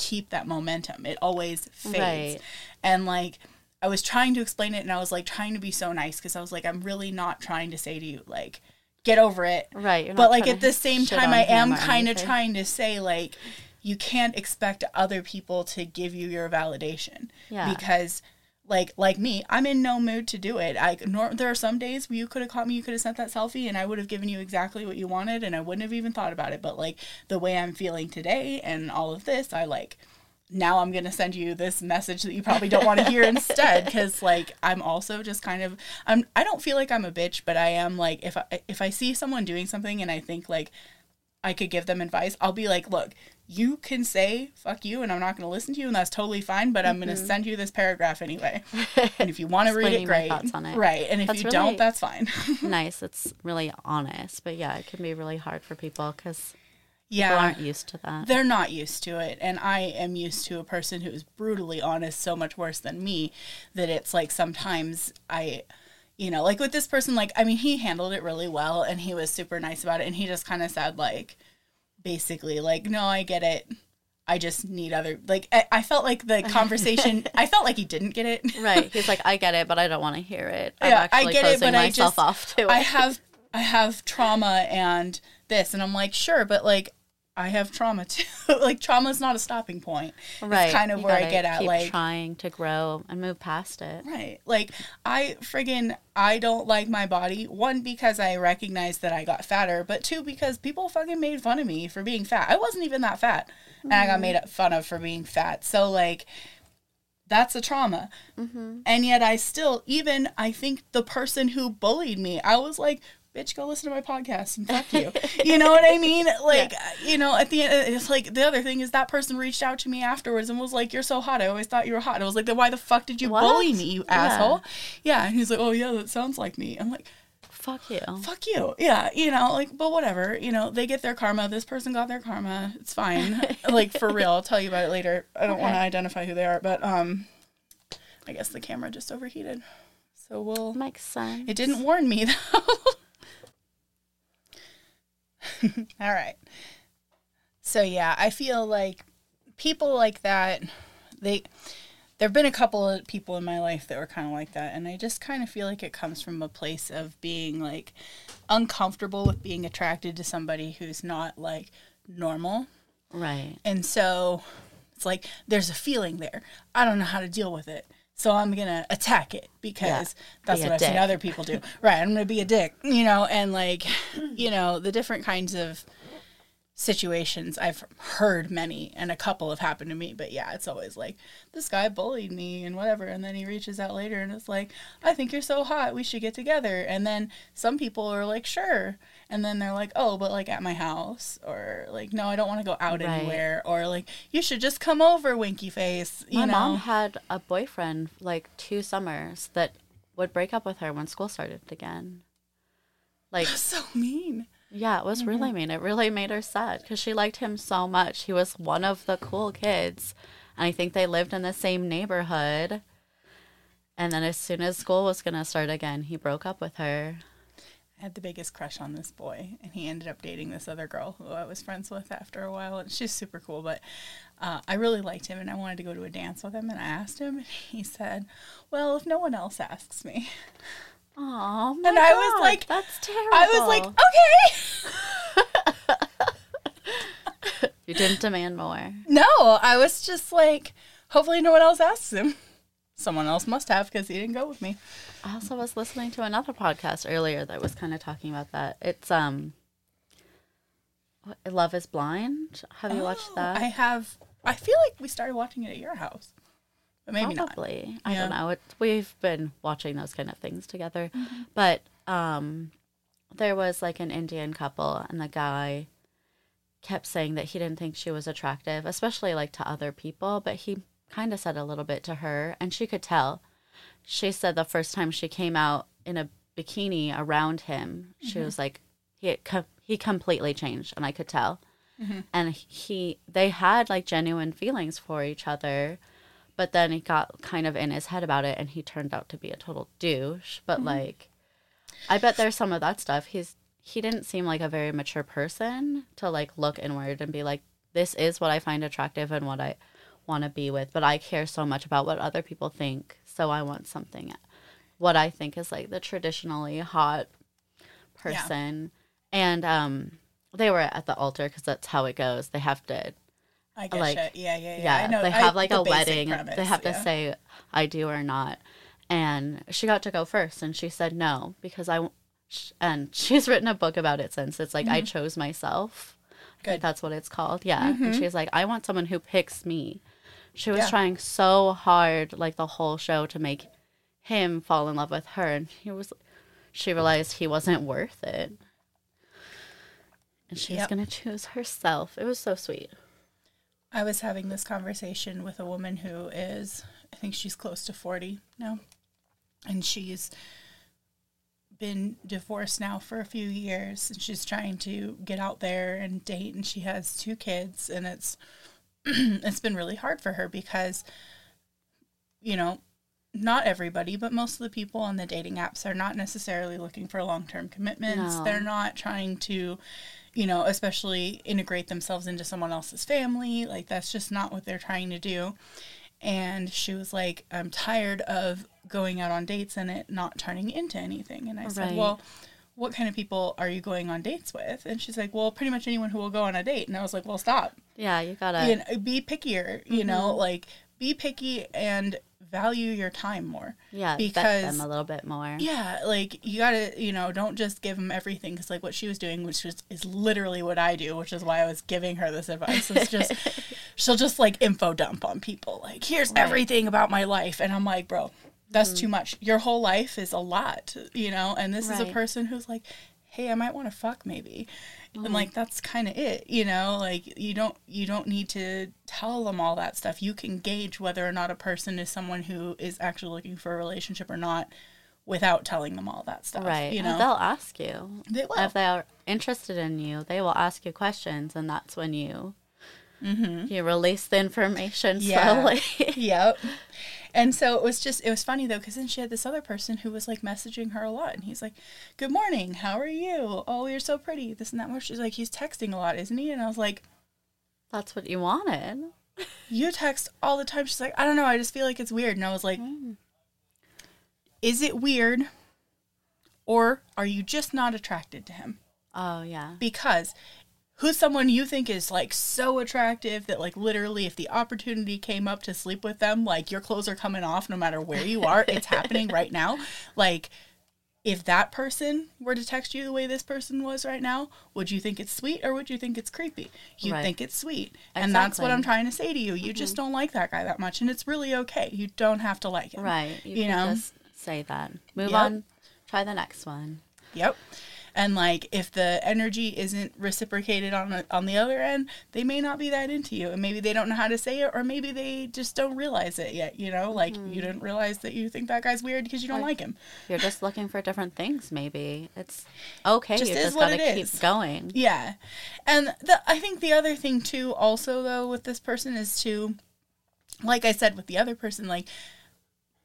keep that momentum. It always fades. Right. And like I was trying to explain it and I was like trying to be so nice because I was like, I'm really not trying to say to you, like, get over it. Right. But like at the same time I am kind of trying to say like you can't expect other people to give you your validation. Yeah. Because like like me, I'm in no mood to do it. I nor, there are some days where you could have caught me, you could have sent that selfie, and I would have given you exactly what you wanted, and I wouldn't have even thought about it. But like the way I'm feeling today, and all of this, I like now I'm gonna send you this message that you probably don't want to hear instead, because like I'm also just kind of I'm I don't feel like I'm a bitch, but I am like if I if I see someone doing something and I think like I could give them advice, I'll be like, look, you can say fuck you and I'm not going to listen to you and that's totally fine, but I'm going to send you this paragraph anyway. And if you want to read it, Mm-hmm. Great. it. Right. And if That's you really- don't, that's fine. nice. It's really honest, but yeah, it can be really hard for people because yeah. people aren't used to that. they're not used to it and i am used to a person who is brutally honest so much worse than me that it's like sometimes i you know like with this person like i mean he handled it really well and he was super nice about it and he just kind of said like basically like no i get it i just need other like i, I felt like the conversation i felt like he didn't get it right. He's like, I get it, but I don't want to hear it. I'm Yeah, I get it, but I just- off to it. I have I have trauma and this and I'm like, sure, but like I have trauma too. like trauma is not a stopping point. right. It's kind of You where I get at keep like trying to grow and move past it. Right. Like I friggin' I don't like my body. One because I recognize that I got fatter, but two because people fucking made fun of me for being fat. I wasn't even that fat. And I got mm-hmm. made fun of for being fat. So like that's a trauma. Mm-hmm. And yet I still even I think the person who bullied me, I was like Bitch, go listen to my podcast and fuck you. you know what I mean? Like, you know, at the end, it's like the other thing is that person reached out to me afterwards and was like, "You're so hot. I always thought you were hot." I was like, "Then why the fuck did you What? bully me, you Yeah. asshole?" Yeah, and he's like, "Oh yeah, that sounds like me." I'm like, Fuck you. "Fuck you." Yeah, you know, like, but whatever. You know, they get their karma. This person got their karma. It's fine. like for real. I'll tell you about it later. I don't want to identify who they are, but um, I guess the camera just overheated. So we'll. Makes sense. It didn't warn me though. All right. So yeah, I feel like people like that they there've been a couple of people in my life that were kind of like that and I just kind of feel like it comes from a place of being like uncomfortable with being attracted to somebody who's not like normal. Right. And so it's like there's a feeling there. I don't know how to deal with it. So I'm to attack it because Yeah, that's be what I've seen other people do. right. I'm to be a dick, you know, and like, you know, the different kinds of situations I've heard many and a couple have happened to me, but yeah, it's always like this guy bullied me and whatever and then he reaches out later and it's like, "I think you're so hot. We should get together." And then some people are like, "Sure." And then they're like, "Oh, but like at my house." Or like, "No, I don't want to go out Right. anywhere." Or like, "You should just come over, winky face." You My know. mom had a boyfriend like two summers that would break up with her when school started again. Like, so mean. yeah, it was oh really mean. It really made her sad because she liked him so much. He was one of the cool kids. And I think they lived in the same neighborhood. And then as soon as school was going to start again, he broke up with her. I had the biggest crush on this boy, and he ended up dating this other girl who I was friends with after a while. And she's super cool, but uh, I really liked him, and I wanted to go to a dance with him. And I asked him, and he said, "Well, if no one else asks me." Oh, And I was like- that's terrible. I was like, "Okay." you didn't demand more. No, I was just like, hopefully, no one else asks him. Someone else must have because he didn't go with me. I also was listening to another podcast earlier that was kind of talking about that. It's um, Love Is Blind. Have you watched Oh, that? I have. I feel like we started watching it at your house, but maybe not. Probably. I Yeah. don't know. It, we've been watching those kind of things together. Mm-hmm. But um, there was like an Indian couple, and the guy kept saying that he didn't think she was attractive, especially like to other people, but he kind of said a little bit to her, and she could tell. She said the first time she came out in a bikini around him, she Mm-hmm. was like, he co- he completely changed, and I could tell. Mm-hmm. And he, they had like genuine feelings for each other, but then he got kind of in his head about it, and he turned out to be a total douche. But like, I bet there's some of that stuff. He's he didn't seem like a very mature person to like look inward and be like, this is what I find attractive and what I want to be with, but I care so much about what other people think. So I want something what I think is like the traditionally hot person. And um they were at the altar because that's how it goes. They have to I get like it. Yeah, yeah, yeah. yeah, I know. they I- have like the a wedding. premise, they have to say I do or not. And she got to go first, and she said no because I, sh- And she's written a book about it since. It's like I chose myself. Mm-hmm. Good. that's what it's called. Yeah. And she's like, I want someone who picks me. She was Yeah. trying so hard, like the whole show, to make him fall in love with her, and he was. She realized he wasn't worth it, and she's Yep. gonna choose herself. It was so sweet. I was having this conversation with a woman who is, I think she's close to 40 now. And she's been divorced now for a few years. And she's trying to get out there and date. And she has two kids. And it's, it's been really hard for her because, you know, not everybody, but most of the people on the dating apps are not necessarily looking for long term commitments. No. They're not trying to, you know, especially integrate themselves into someone else's family. Like, that's just not what they're trying to do. And she was like, I'm tired of going out on dates and it not turning into anything. And I said, Well, what kind of people are you going on dates with? And she's like, Well, pretty much anyone who will go on a date. And I was like, Well, stop Yeah, you gotta. you know, be pickier you know mm-hmm. like be picky and value your time more Yeah, because- them a little bit more. yeah like you gotta you know don't just give them everything because like what she was doing which was is literally what i do which is why i was giving her this advice it's just she'll just like info dump on people like here's Right. everything about my life and i'm like bro that's too much your whole life is a lot you know and this is a person who's like hey i might want to fuck maybe and like that's kind of it you know like you don't you don't need to tell them all that stuff you can gauge whether or not a person is someone who is actually looking for a relationship or not without telling them all that stuff Right. you and know they'll ask you. They will. If they are interested in you, they will ask you questions, and that's when you you release the information Mm-hmm. Yeah. slowly. yep and so it was just it was funny though because then she had this other person who was like messaging her a lot and he's like good morning how are you oh you're so pretty this and that more she's like he's texting a lot isn't he and i was like that's what you wanted. you text all the time. She's like, I don't know, I just feel like it's weird. And I was like, mm. is it weird? Or are you just not attracted to him? Oh yeah. Because who's someone you think is like so attractive that like literally if the opportunity came up to sleep with them, like your clothes are coming off no matter where you are. it's happening right now. Like if that person were to text you the way this person was right now, would you think it's sweet or would you think it's creepy? You Right. think it's sweet. And that's what I'm trying to say to you. You just mm-hmm. don't like that guy that much and it's really okay. You don't have to like him. Right. You, You can know? just say that. Move Yep. on. Try the next one. Yep. And like if the energy isn't reciprocated on the, on the other end, they may not be that into you, and maybe they don't know how to say it, or maybe they just don't realize it yet. You know, like you hmm. didn't realize that you think that guy's weird because you don't Or- like him. You're just looking for different things. Maybe it's okay. Just you is just what gotta it keep is. going. Yeah, and the I think the other thing too, also though, with this person is to, like I said with the other person, like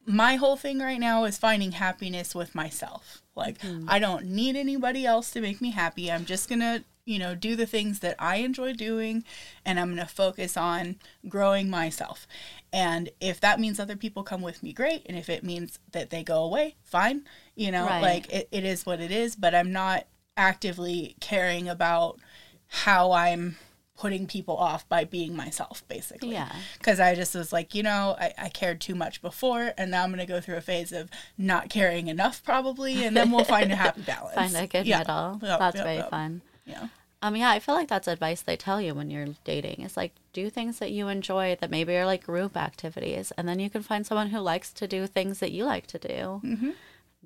my whole thing right now is finding happiness with myself. Like hmm. I don't need anybody else to make me happy. I'm just gonna, you know, do the things that I enjoy doing, and I'm gonna focus on growing myself. And if that means other people come with me, great. And if it means that they go away, fine. You know, Right. like it, it is what it is. But I'm not actively caring about how I'm putting people off by being myself, basically. Yeah. Because I just was like, you know, I, I cared too much before, and now I'm going to go through a phase of not caring enough, probably, and then we'll find a happy balance. Find a good Yeah. middle. Yep, That's yep, very yep. fun. Yeah. Um, yeah, I feel like that's advice they tell you when you're dating. It's like do things that you enjoy that maybe are like group activities, and then you can find someone who likes to do things that you like to do. Mm-hmm.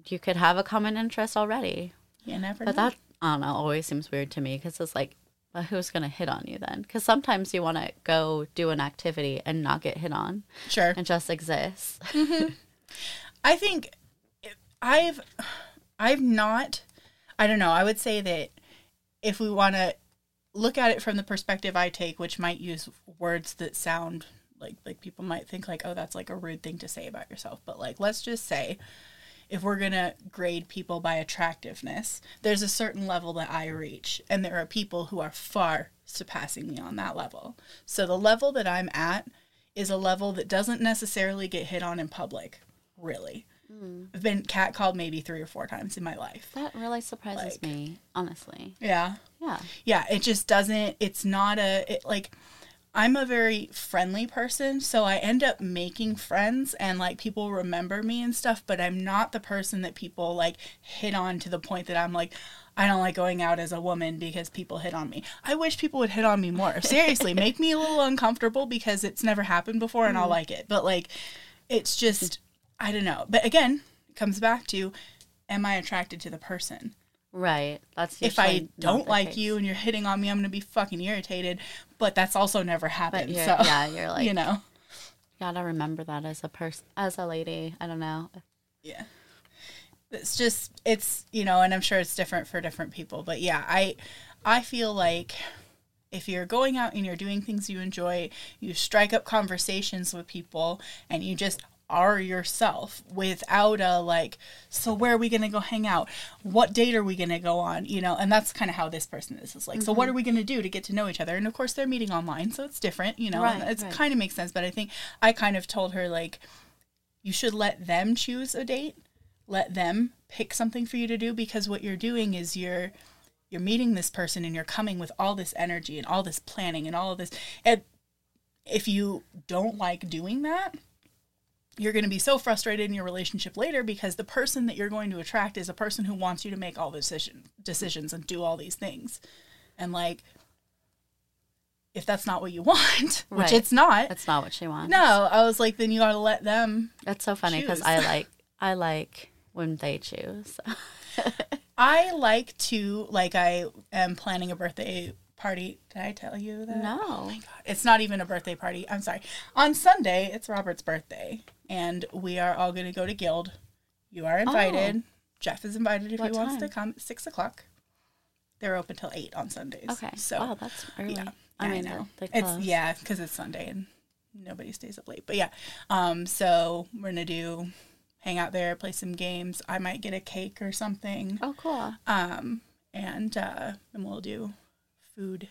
You could have a common interest already, You never but know. that I don't know always seems weird to me because it's like, well, who's gonna hit on you then? Because sometimes you want to go do an activity and not get hit on sure. and just exist. Mm-hmm. I think I've I've not I don't know, I would say that if we want to look at it from the perspective I take, which might use words that sound like like people might think like, "Oh, that's like a rude thing to say about yourself." But like let's just say if we're going to grade people by attractiveness, there's a certain level that I reach, and there are people who are far surpassing me on that level. So the level that I'm at is a level that doesn't necessarily get hit on in public, really. Hmm. I've been catcalled maybe three or four times in my life. That really surprises Like- me, honestly. Yeah. Yeah. Yeah, it just doesn't, it's not a, it, like, I'm a very friendly person, so I end up making friends and like people remember me and stuff, but I'm not the person that people like hit on to the point that I'm like, I don't like going out as a woman because people hit on me. I wish people would hit on me more. Seriously, make me a little uncomfortable because it's never happened before and I'll mm. like it. But like, it's just, I don't know. But again, it comes back to, am I attracted to the person? Right. That's if I don't like case. you and you're hitting on me, I'm gonna be fucking irritated. But that's also never happened. So yeah, you're like, you know, gotta remember that as a person, as a lady. I don't know. yeah. It's just it's you know, and I'm sure it's different for different people. But yeah, I I feel like if you're going out and you're doing things you enjoy, you strike up conversations with people, and you just are yourself without a like so where are we going to go hang out what date are we going to go on you know and that's kind of how this person is it's like so what Mm-hmm. are we going to do to get to know each other and of course they're meeting online so it's different you know Right, it's right. kind of makes sense but i think i kind of told her like you should let them choose a date let them pick something for you to do because what you're doing is you're you're meeting this person and you're coming with all this energy and all this planning and all of this and if you don't like doing that you're going to be so frustrated in your relationship later because the person that you're going to attract is a person who wants you to make all the decision, decisions and do all these things and like if that's not what you want which Right. it's not That's not what she wants. no i was like then you got to let them That's so funny because I like, I like when they choose. I like to like I am planning a birthday party. Did I tell you that? no. It's not even a birthday party. I'm sorry. On Sunday, it's Robert's birthday, and we are all going to go to Guild. You are invited. Jeff is invited if What he wants to come. at Six o'clock. They're open till eight on Sundays. Okay. So wow, that's early. yeah, I mean, know. it's yeah, because it's Sunday and nobody stays up late. But yeah, um, so we're gonna do hang out there, play some games. I might get a cake or something. Oh, cool. Um, and uh, and we'll do food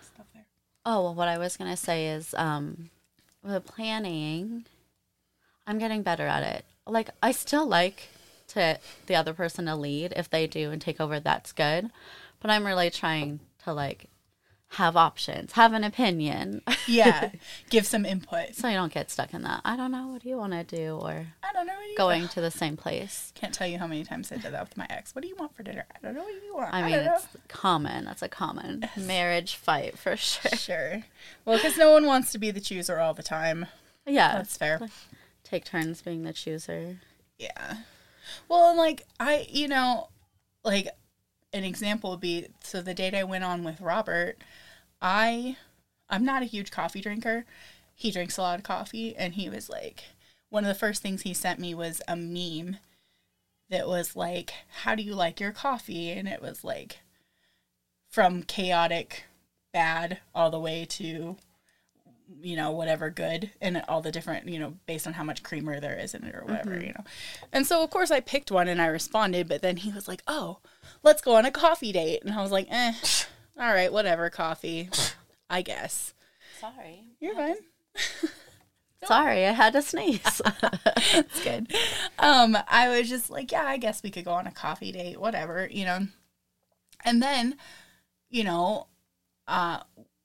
stuff there. Oh, well, what I was gonna say is, um, with planning, I'm getting better at it. Like, I still like to the other person to lead. If they do and take over, that's good. But I'm really trying to like have options, have an opinion, Yeah, give some input. so you don't get stuck in that. I don't know. What do you want to do? Or I don't know. What you going to the same place. Can't tell you how many times I did that with my ex. What do you want for dinner? I don't know what you want. I I, mean, don't know. it's common. That's a common marriage fight for sure. Sure. Well, because no one wants to be the chooser all the time. Yeah, That's fair. take turns being the chooser. Yeah. Well, and like I, you know, like an example would be so the date I went on with Robert, I I'm not a huge coffee drinker. He drinks a lot of coffee and he was like one of the first things he sent me was a meme that was like, "How do you like your coffee?" and it was like from chaotic bad all the way to you know whatever good and all the different you know based on how much creamer there is in it or whatever you know and so of course i picked one and i responded but then he was like oh let's go on a coffee date and i was like eh all right whatever coffee i guess. Sorry. you're fine. Sorry, I had to sneeze. it's good. Um i was just like yeah i guess we could go on a coffee date whatever you know? And then you know uh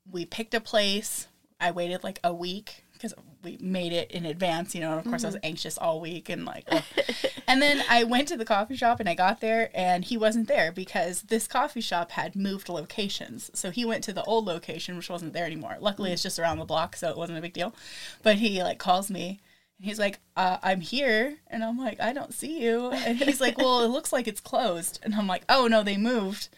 we picked a place. I waited like a week because we made it in advance you know and of course i was anxious all week and like and then i went to the coffee shop and i got there and he wasn't there because this coffee shop had moved locations so he went to the old location which wasn't there anymore luckily it's just around the block so it wasn't a big deal but he like calls me and he's like, uh, I'm here. And I'm like, I don't see you. And he's like, Well, it looks like it's closed. And I'm like, Oh, no, they moved.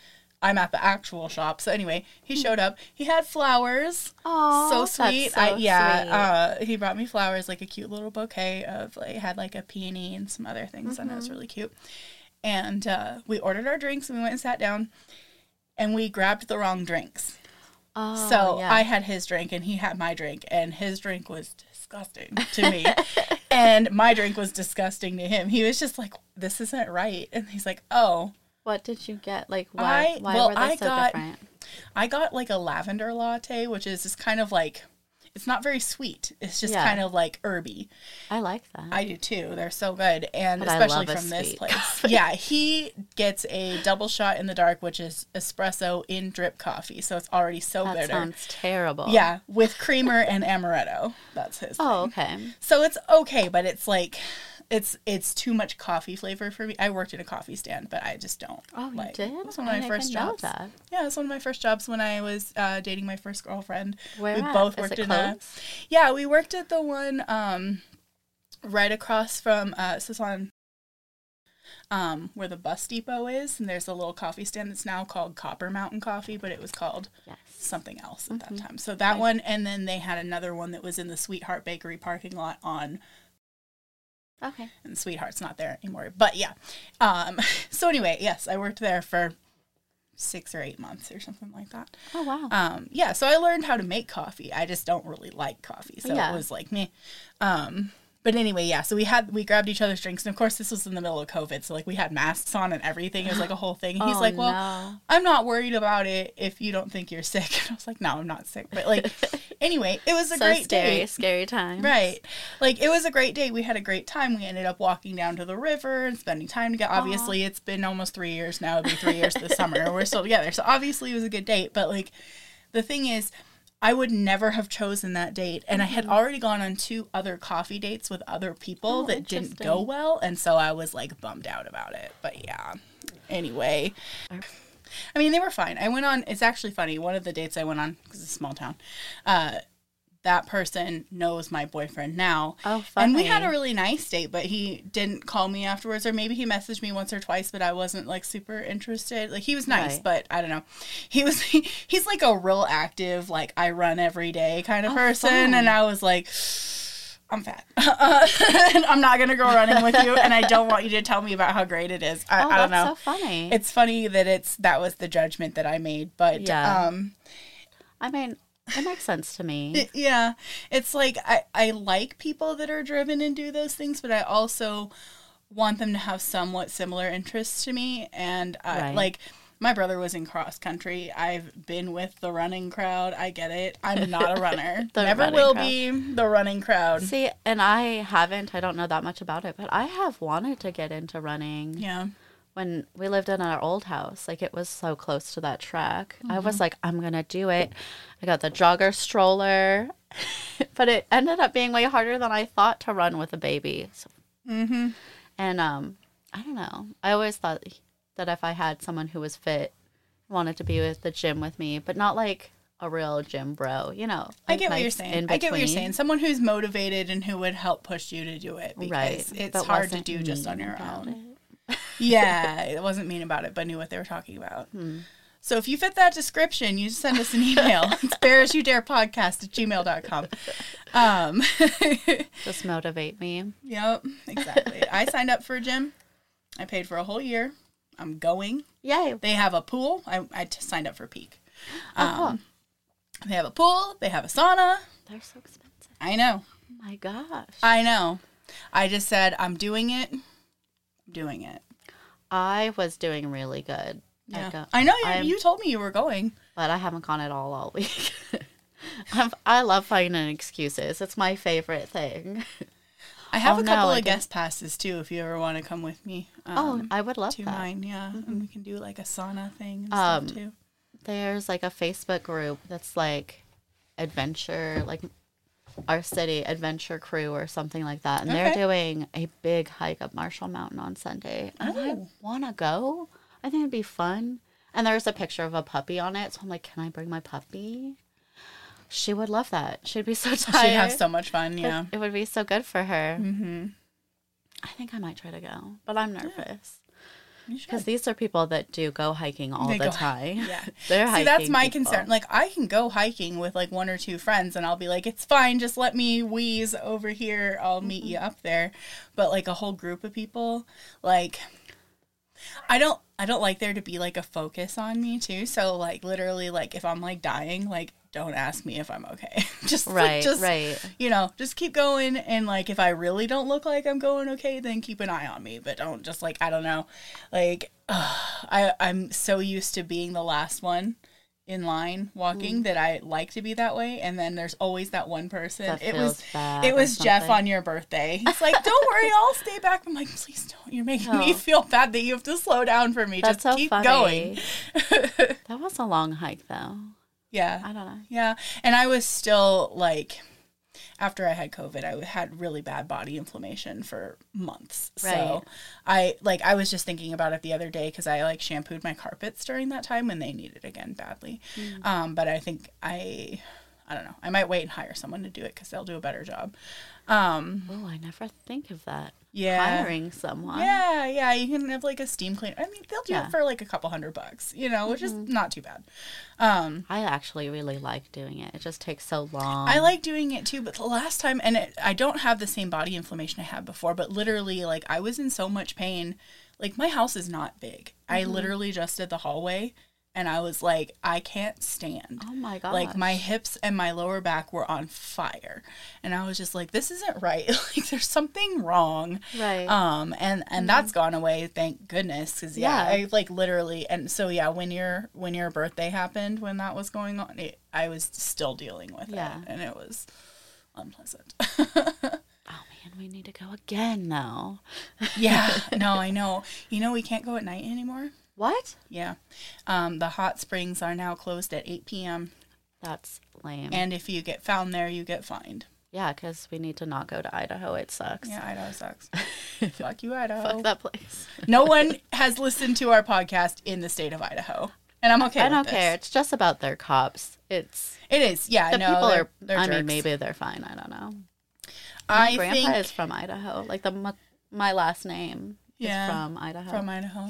I'm at the actual shop. So anyway, he showed up. He had flowers. Oh, so sweet. so I, yeah. sweet. Uh, he brought me flowers, like a cute little bouquet of, like, had like a peony and some other things. And it was really cute. And uh, we ordered our drinks and we went and sat down. And we grabbed the wrong drinks. Oh, So yeah. I had his drink and he had my drink, and his drink was disgusting to me, and my drink was disgusting to him. He was just like, this isn't right. And he's like, oh, What did you get? Like, why, I- why well, were they I so got- different? I got like a lavender latte, which is just kind of like, it's not very sweet. It's just Yeah. kind of like herby. I like that. I do too. They're so good, and But especially from this place. coffee. Yeah, he gets a double shot in the dark, which is espresso in drip coffee, so it's already so good. that bitter. sounds terrible. Yeah, with creamer and amaretto. That's his. Oh, thing. okay. So it's okay, but it's like it's it's too much coffee flavor for me. I worked at a coffee stand, but I just don't. Oh, you like, did? It was one of my didn't first jobs. that. Yeah, it was one of my first jobs when I was uh, dating my first girlfriend. Where we at? both Is worked it in a. Yeah, we worked at the one um, right across from uh, this is on um, where the bus depot is, and there's a little coffee stand that's now called Copper Mountain Coffee, but it was called Yes. something else at Mm-hmm. that time. So that one, and then they had another one that was in the Sweetheart Bakery parking lot on Okay. and Sweetheart's not there anymore. But yeah. Um, so anyway, yes, I worked there for six or eight months or something like that. Oh wow. Um, yeah, so I learned how to make coffee. I just don't really like coffee, so Yeah. it was like me. Um, but anyway, yeah. So we had we grabbed each other's drinks, and of course this was in the middle of COVID, so like we had masks on and everything. It was like a whole thing. He's Oh, like, "Well, no. I'm not worried about it if you don't think you're sick." And I was like, "No, I'm not sick." But like, anyway, it was a so great scary, day. scary time. Right. Like it was a great day. We had a great time. We ended up walking down to the river and spending time together. Obviously, it's been almost three years now. It'll be three years this summer. We're still together. So obviously it was a good date. But like the thing is, I would never have chosen that date. And I had already gone on two other coffee dates with other people Oh, that didn't go well. And so I was like bummed out about it. But yeah. Anyway. I mean, they were fine. I went on. It's actually funny. One of the dates I went on because it's a small town. Uh, that person knows my boyfriend now. Oh, And we had a really nice date, but he didn't call me afterwards, or maybe he messaged me once or twice, but I wasn't like super interested. Like he was nice, Right. but I don't know. He was he's like a real active, like I run every day kind of Oh, person, fun. and I was like. I'm fat. Uh, I'm not gonna go running with you, and I don't want you to tell me about how great it is. I, Oh, I don't know. so funny. It's funny that it's that was the judgment that I made, but Yeah. um, I mean, it makes sense to me. yeah, it's like I I like people that are driven and do those things, but I also want them to have somewhat similar interests to me. And I, Right. like my brother was in cross country. I've been with the running crowd. I get it. I'm not a runner. Never will crowd. be the running crowd. See, and I haven't, I don't know that much about it, but I have wanted to get into running. Yeah. When we lived in our old house, like it was so close to that track. I Mm-hmm. was like, I'm going to do it. I got the jogger stroller, but it ended up being way harder than I thought to run with a baby. So, Mm-hmm. and um, I don't know. I always thought that if I had someone who was fit, wanted to be with the gym with me, but not like a real gym bro, you know. I get what you're saying. I get what you're saying. Someone who's motivated and who would help push you to do it because Right. it's but hard to do just on your own. yeah, it wasn't mean about it, but knew what they were talking about. Hmm. So if you fit that description, you send us an email. it's bare as you dare podcast at gmail.com. Um, Just motivate me. yep, exactly. I signed up for a gym. I paid for a whole year. I'm going. Yay. They have a pool. I, I signed up for Peak. Oh, Um, They have a pool. They have a sauna. they're so expensive. I know. Oh my gosh. I know. I just said, I'm doing it. I'm doing it. I was doing really good. Yeah. Uh, I know you, you told me you were going. but I haven't gone at all all week. I'm, love finding excuses. It's my favorite thing. I have Oh, a no, couple I of guest passes too if you ever want to come with me. oh, Um, I would love to that. mine, yeah. And we can do like a sauna thing and Um, stuff too. There's like a Facebook group that's like adventure, like our city adventure crew or something like that, and they're doing a big hike up Marshall Mountain on Sunday. And I Oh. want to go. I think it'd be fun. And there's a picture of a puppy on it, so I'm like, can I bring my puppy? She would love that. She'd be so tired. She'd have so much fun, yeah. It would be so good for her. Mm-hmm. I think I might try to go, but I'm nervous because these are people that do go hiking all They the time. Yeah. They're See, that's my people. concern. Like, I can go hiking with like one or two friends, and I'll be like, "It's fine, just let me wheeze over here. I'll meet you up there." But like a whole group of people, like, I don't, I don't like there to be like a focus on me too. So like, literally, like if I'm like dying, like don't ask me if I'm okay. just like, Right, just right. you know, just keep going and like if I really don't look like I'm going okay, then keep an eye on me, but don't just like I don't know. Like I I'm so used to being the last one in line walking Mm. that I like to be that way and then there's always that one person. That it was it was Jeff on your birthday. He's like, "Don't worry, I'll stay back." I'm like, "Please don't. You're making me Oh. feel bad that you have to slow down for me. That's just so keep funny. going." That was a long hike, though. yeah. I don't know. Yeah, and I was still like, after I had COVID, I had really bad body inflammation for months. Right. So I like I was just thinking about it the other day because I like shampooed my carpets during that time when they needed again badly. Mm. Um, but I think I, I don't know. I might wait and hire someone to do it because they'll do a better job. Um, Oh, I never think of that. yeah. Hiring someone. Yeah, yeah, you can have like a steam cleaner. I mean, they'll do Yeah. it for like a couple hundred bucks, you know, which is not too bad. Um, I actually really like doing it. It just takes so long. I like doing it too, but the last time, and it, I don't have the same body inflammation I had before, but literally, like, I was in so much pain. Like, my house is not big. I Mm-hmm. literally just did the hallway, and I was like, I can't stand. Oh my god. Like, my hips and my lower back were on fire. And I was just like, this isn't right. like, there's something wrong. Right. Um, and, and that's gone away, thank goodness. Cause yeah, Mm-hmm. Yeah. I like literally, and so yeah, when your, when your birthday happened, when that was going on, it, I was still dealing with Yeah. it and it was unpleasant. oh man, we need to go again though. yeah, no, I know. You know, we can't go at night anymore. What? Yeah. Um, the hot springs are now closed at 8 p.m. That's lame. And if you get found there, you get fined. yeah, because we need to not go to Idaho. It sucks. Yeah, Idaho sucks. Fuck you, Idaho. Fuck that place. No one has listened to our podcast in the state of Idaho. And I'm okay I don't this. care. It's just about their cops. It's It is, yeah. the no, people they're, are. they're I jerks. mean, maybe they're fine. I don't know. I Grandpa think is from Idaho. Like the my, my last name Yeah, is from Idaho. from Idaho.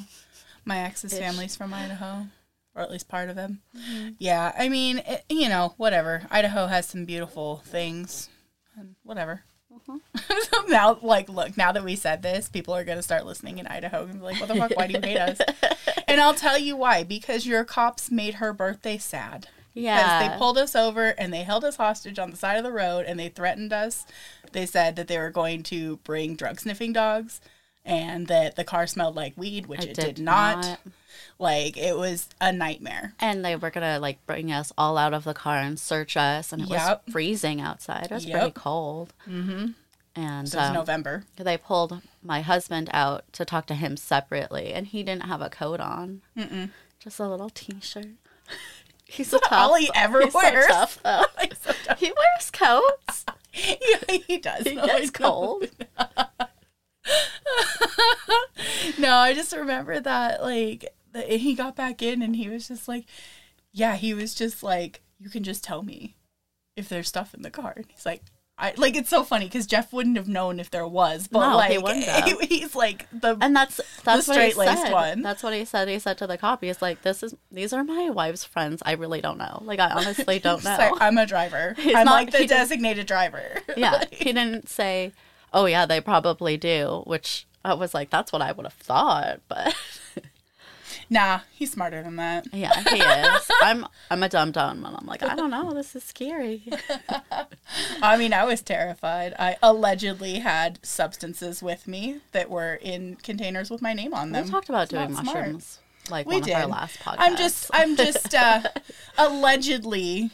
My ex's Ish. family's from Idaho, or at least part of them. Mm-hmm. Yeah, I mean, it, you know, whatever. Idaho has some beautiful things, and whatever. Mm-hmm. now, like, look, now that we said this, people are gonna start listening in Idaho and be like, "What the fuck? Why do you hate us?" and I'll tell you why. Because your cops made her birthday sad. Because yeah. they pulled us over and they held us hostage on the side of the road and they threatened us. They said that they were going to bring drug sniffing dogs and that the car smelled like weed, which it, did, not. Like it was a nightmare. And they were gonna like bring us all out of the car and search us, and it Yep. was freezing outside. It was Yep. pretty cold. Mm-hmm. And So it was um, November. they pulled my husband out to talk to him separately, and he didn't have a coat on, Mm-mm. just a little t-shirt. He's so tough. all he ever He's so wears. tough, though. So tough. he wears coats. yeah, he does. He No, gets cold. no, I just remember that like the, he got back in and he was just like, yeah, he was just like, you can just tell me if there's stuff in the car. And he's like, I like it's so funny because Jeff wouldn't have known if there was, but No, like he he- he's like the And that's that's what he straight-laced said. one. That's what he said. He said to the cop, he's like, "This is these are my wife's friends. I really don't know. Like, I honestly don't know." like, I'm a driver. He's I'm not- like the designated driver. yeah, he didn't say, "Oh yeah, they probably do," which I was like, "That's what I would have thought," but nah, he's smarter than that. yeah, he is. I'm I'm a dumb dumb, and I'm like, I don't know. This is scary. I mean, I was terrified. I allegedly had substances with me that were in containers with my name on them. we talked about It's doing smart. mushrooms, like We one did. of our last podcasts. I'm just, I'm just, uh, allegedly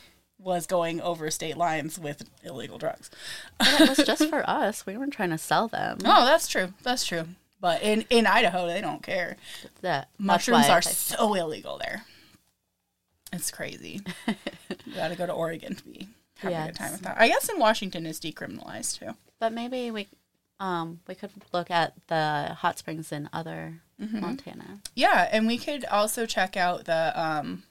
was going over state lines with illegal drugs. But it was just for us. We weren't trying to sell them. Oh, that's true. That's true. But in, in Idaho, they don't care. That Mushrooms are so illegal there. It's crazy. you got to go to Oregon to be having a good time with that. I guess in Washington is decriminalized too. But maybe we um we could look at the hot springs in other Mm-hmm. Montana. Yeah, and we could also check out the um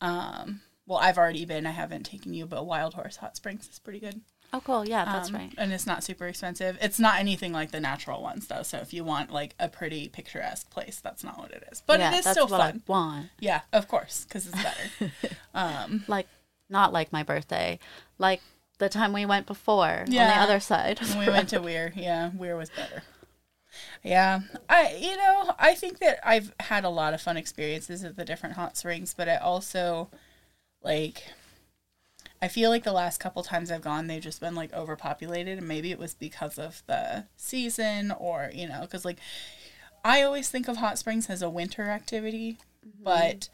um well, I've already been. I haven't taken you, but Wild Horse Hot Springs is pretty good. Oh, cool. Yeah, that's Um, right. And it's not super expensive. It's not anything like the natural ones though. So if you want like a pretty picturesque place, that's not what it is. But yeah, it is that's still what fun. I want. Yeah, of course, because it's better. um, Like not like my birthday, like the time we went before on the other side. we went to Weir, yeah, Weir was better. Yeah, I you know I think that I've had a lot of fun experiences at the different hot springs, but I also like I feel like the last couple times I've gone, they've just been like overpopulated, and maybe it was because of the season, or you know, because like I always think of hot springs as a winter activity, mm-hmm. but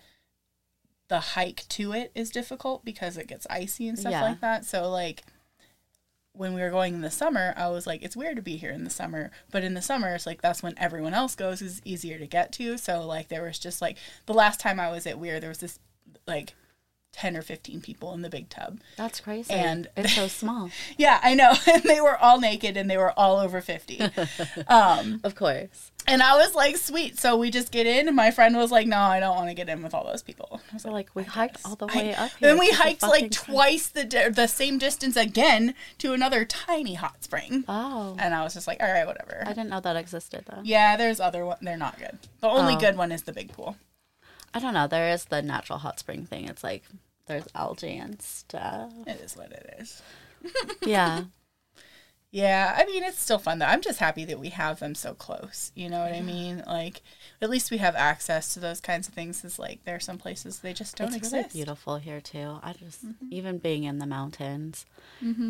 the hike to it is difficult because it gets icy and stuff Yeah. like that. So like when we were going in the summer, I was like, it's weird to be here in the summer, but in the summer, it's like that's when everyone else goes is easier to get to. So like there was just like the last time I was at Weir, there was this like ten or fifteen people in the big tub. That's crazy. And- it's so small. Yeah, I know, and they were all naked and they were all over fifty. um, Of course. and I was like, sweet. So we just get in, and my friend was like, no, I don't want to get in with all those people. I was So like, we hiked all the I- way up here. then we to the hiked like twice the di- the same distance again to another tiny hot spring, Oh. and I was just like, all right, whatever. I didn't know that existed though. Yeah, there's other one. They're not good. The only Oh. good one is the big pool. I don't know. There is the natural hot spring thing. It's like there's algae and stuff. It is what it is. Yeah. Yeah, I mean it's still fun though. I'm just happy that we have them so close. You know what I mean? Like at least we have access to those kinds of things. Is like there are some places they just don't it's exist. really beautiful here too. I just Mm-hmm. even being in the mountains.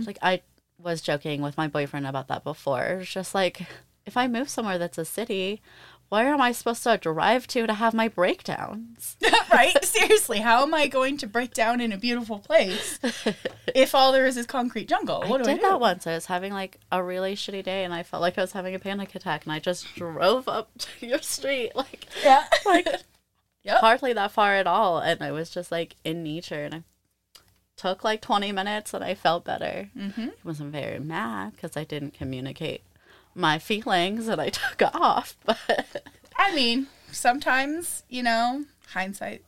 Like I was joking with my boyfriend about that before. It's just like if I move somewhere that's a city, where am I supposed to drive to to have my breakdowns? right? Seriously, how am I going to break down in a beautiful place if all there is is concrete jungle? What I do I did do? that once. I was having like a really shitty day and I felt like I was having a panic attack and I just drove up to your street like Yeah. like Yep. hardly that far at all and I was just like in nature and I took like 20 minutes and I felt better. Mm-hmm. I wasn't very mad because I didn't communicate my feelings and I took off, but I mean, sometimes you know, hindsight.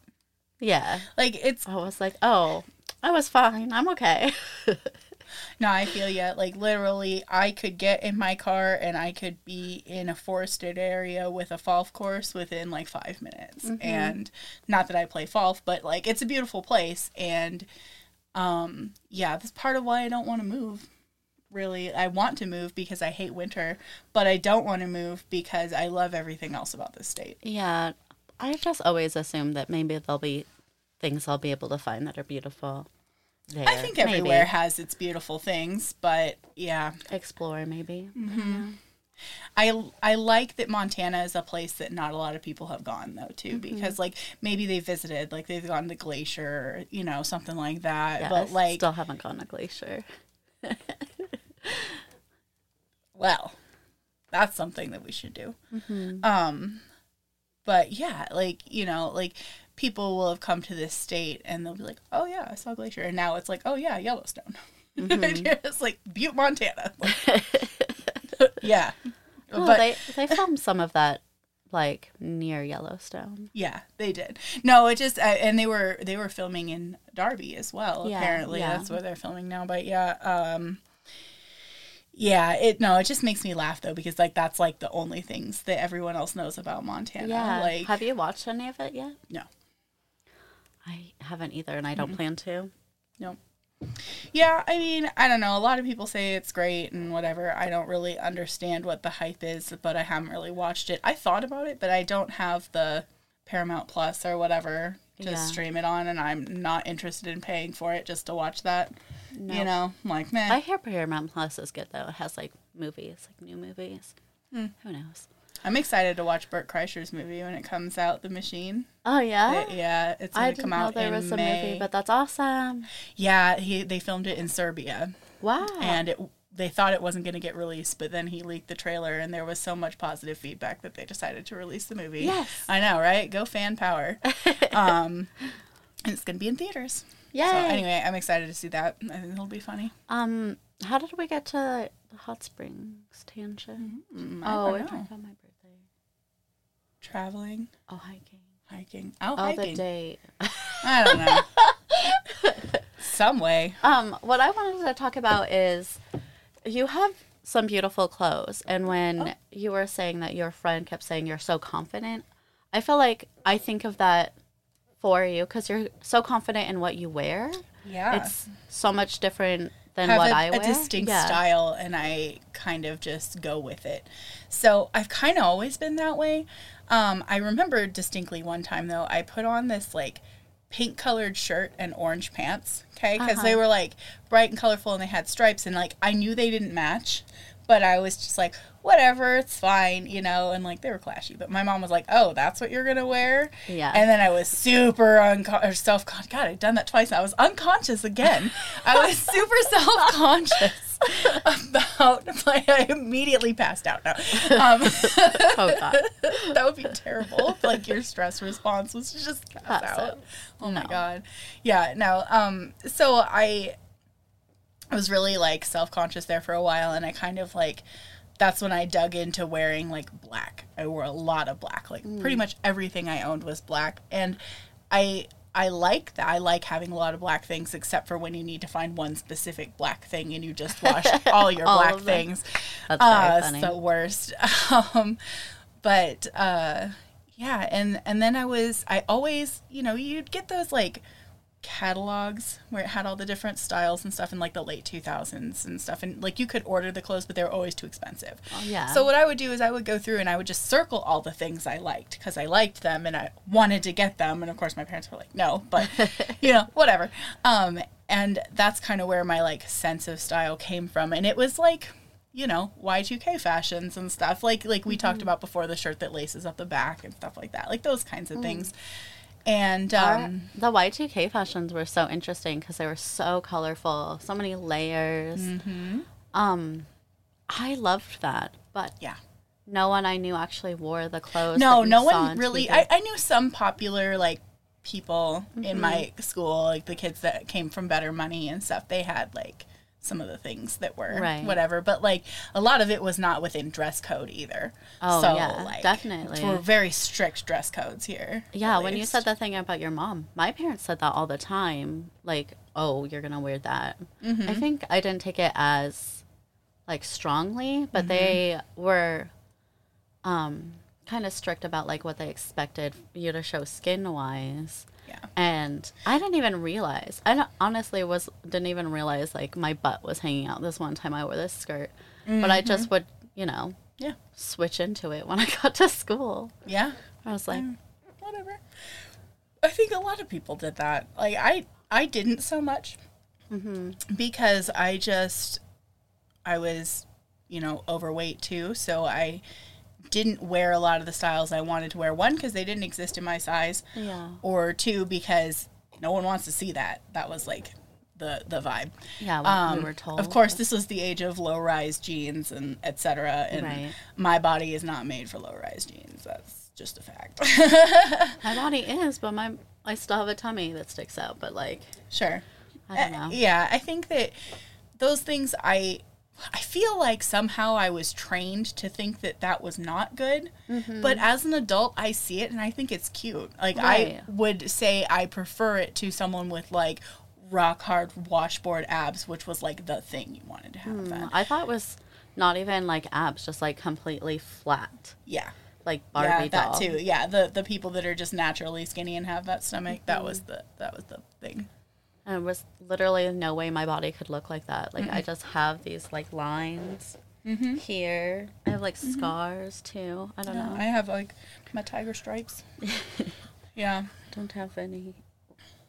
yeah, Like it's I was like, oh, I was fine. I'm okay. no, I feel ya. Like literally, I could get in my car and I could be in a forested area with a golf course within like five minutes. And not that I play golf, but like it's a beautiful place. And um, yeah, that's part of why I don't want to move. Really, I want to move because I hate winter, but I don't want to move because I love everything else about this state. yeah, I just always assume that maybe there'll be things I'll be able to find that are beautiful. There. I think Maybe. everywhere has its beautiful things, but yeah, explore maybe. I I like that Montana is a place that not a lot of people have gone though too Mm-hmm. because like maybe they visited like they've gone to Glacier you know something like that Yeah, but like still haven't gone to Glacier. well that's something that we should do Mm-hmm. um but yeah like you know like people will have come to this state and they'll be like oh yeah I saw Glacier and now it's like oh yeah Yellowstone Mm-hmm. it's like Butte Montana Like, yeah Oh, but they they filmed some of that like near Yellowstone. Yeah, they did. No, it just uh, and they were they were filming in Darby as well. Yeah, apparently, yeah. that's where they're filming now. But yeah, um, yeah, it no, it just makes me laugh though because like that's like the only things that everyone else knows about Montana. Yeah. like Have you watched any of it yet? no, I haven't either, and I don't plan to. no. Yeah, I mean, I don't know. A lot of people say it's great and whatever. I don't really understand what the hype is, but I haven't really watched it. I thought about it, but I don't have the Paramount Plus or whatever to Yeah. stream it on, and I'm not interested in paying for it just to watch that. No. You know, I'm like, meh. I hear Paramount Plus is good though. It has like movies, like new movies. Hmm. Who knows? I'm excited to watch Bert Kreischer's movie when it comes out, The Machine. Oh yeah. It- yeah, it's gonna come know out there in was a May. movie, but that's awesome. yeah, he they filmed it in Serbia, Wow. and it they thought it wasn't going to get released, but then he leaked the trailer, and there was so much positive feedback that they decided to release the movie. Yes. I know, right? Go fan power. um, and it's going to be in theaters. Yay. So anyway, I'm excited to see that. I think it'll be funny. um, how did we get to the hot springs tangent? Mm, I Oh, talking about my birthday. Traveling, Oh, hiking. hiking. Oh, Oh, hiking. the date. I don't know. Some way. Um, what I wanted to talk about is you have some beautiful clothes, and when you were saying that your friend kept saying you're so confident, I feel like I think of that for you because you're so confident in what you wear. Yeah. It's so much different than have what a, I wear. A distinct Yeah. style and I kind of just go with it. So I've kind of always been that way. Um, I remember distinctly one time though, I put on this like pink colored shirt and orange pants. Okay, because they were like bright and colorful and they had stripes and like I knew they didn't match, but I was just like whatever, it's fine, you know, and like they were clashy. But my mom was like, "Oh, that's what you're gonna wear." Yeah. And then I was super unco- self God, I've done that twice. I was unconscious again. I was super self conscious about. my, I immediately passed out. No. Um, Oh god. that would be terrible. if, like your stress response was just pass out. out. Oh my god. Yeah, no. Um so I I was really like self-conscious there for a while and I kind of like that's when I dug into wearing like black. I wore a lot of black. Like pretty much everything I owned was black and I I like that. I like having a lot of black things except for when you need to find one specific black thing and you just wash all your All black things. That's Uh, funny. the worst. Um, but uh, yeah, and and then I was I always you know you'd get those like catalogs where it had all the different styles and stuff in like the late 2000s and stuff and like you could order the clothes but they were always too expensive. Oh, yeah. so what i would do is i would go through and i would just circle all the things i liked because i liked them and i wanted to get them and of course my parents were like no but you know whatever. Um and that's kind of where my like sense of style came from and it was like you know y2k fashions and stuff like like we talked about before the shirt that laces up the back and stuff like that like those kinds of things and Our- um the Y2K fashions were so interesting because they were so colorful, so many layers. Mm-hmm. Um, I loved that, but yeah no one I knew actually wore the clothes. no no one on really I, I knew some popular like people in Mm-hmm. my school like the kids that came from better money and stuff they had like some of the things that were Right. whatever but like a lot of it was not within dress code either Oh, so yeah, like definitely. we're very strict dress codes here Yeah, when you said that thing about your mom, my parents said that all the time. Like, oh, you're gonna wear that. Mm-hmm. I think I didn't take it as like strongly, but Mm-hmm. they were um kind of strict about like what they expected you to show skin wise. Yeah And I didn't even realize. I honestly was didn't even realize like my butt was hanging out this one time I wore this skirt. But I just would, you know, Mm-hmm. yeah switch into it when I got to school. yeah I was like, whatever. I think a lot of people did that. Like I, I didn't so much because I just, I was, you know, overweight too. So I didn't wear a lot of the styles I wanted to wear. One because they didn't exist in my size, yeah. or two because no one wants to see that. That was like the the vibe. Yeah, we, Um, we were told. Of course, this was the age of low rise jeans and etc. And Right. my body is not made for low rise jeans. That's just a fact. My body is, but my I still have a tummy that sticks out. But like, Sure. I don't Uh, know. yeah, I think that those things I I feel like somehow I was trained to think that that was not good. Mm-hmm. But as an adult, I see it and I think it's cute. Like Right. I would say I prefer it to someone with like rock hard washboard abs, which was like the thing you wanted to have then. I thought it was not even like abs, just like completely flat, Yeah. like Barbie yeah, that doll. too. Yeah, the the people that are just naturally skinny and have that stomach, that was Mm-hmm. the that was the thing. And it was literally no way my body could look like that. Like I just have these like lines Mm-hmm. here. I have like scars too. I don't Yeah, know. I have like my tiger stripes. yeah. don't have any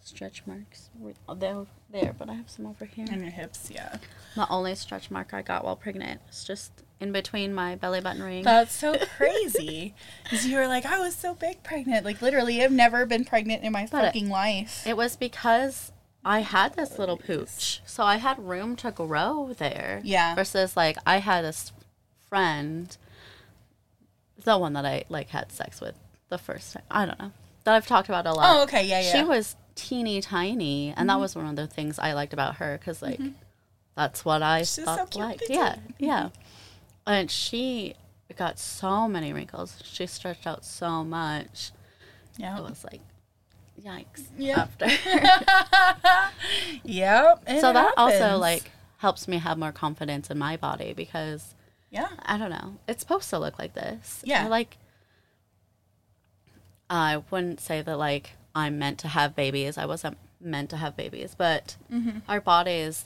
stretch marks. They're there, but I have some over here. And your hips, yeah. The only stretch mark I got while pregnant is just in between my belly button ring. That's so crazy. Because you were like, I was so big pregnant. Like, literally, I've never been pregnant in my But fucking life. It was because I had this little pooch, so I had room to grow there. Yeah. Versus like I had this friend, the one that I like had sex with the first time. I don't know that I've talked about a lot. Oh, okay. Yeah, yeah. She was teeny tiny, and that mm-hmm. was one of the things I liked about her because like mm-hmm. that's what I She's so thought cute, liked. Yeah, mm-hmm. yeah. And she got so many wrinkles. She stretched out so much. Yeah. It was like, yikes. Yeah. After. Yep. so that also like helps me have more confidence in my body because Yeah. I don't know. It's supposed to look like this. Yeah. I like I wouldn't say that like I'm meant to have babies. I wasn't meant to have babies, but Mm-hmm. our bodies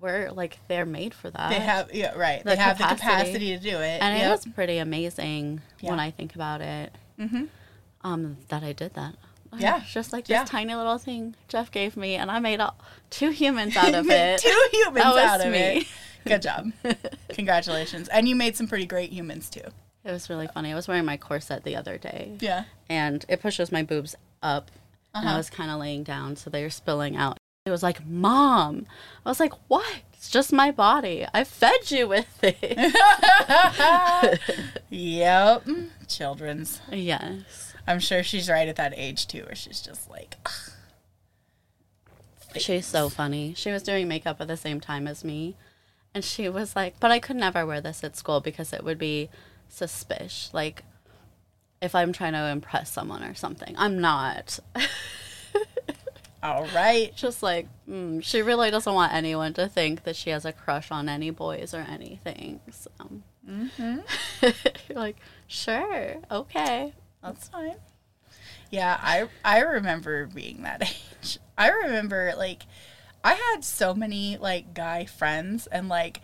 we're like they're made for that. They have, yeah, right. The they have the capacity. capacity to do it. and it was pretty amazing when I think about it. Mm-hmm. Um, that I did that. Yeah. Just like this Yeah. tiny little thing Jeff gave me, and I made all, two humans out of it. Two humans out of me. it. Good job. Congratulations. And you made some pretty great humans too. It was really funny. I was wearing my corset the other day, Yeah. and it pushes my boobs up, and I Uh-huh. was kind of laying down, so they were spilling out. It was like, "Mom," I was like, "What? It's just my body. I fed you with it." Yep. Children's. yes. I'm sure she's right at that age too, where she's just like, "Ugh." She's so funny. She was doing makeup at the same time as me. And she was like, but I could never wear this at school because it would be suspicious. Like, if I'm trying to impress someone or something. I'm not. all right. Just like, mm, she really doesn't want anyone to think that she has a crush on any boys or anything. So, Mm-hmm. you're like, sure, okay. That's fine. Yeah, I I remember being that age. I remember like I had so many like guy friends and like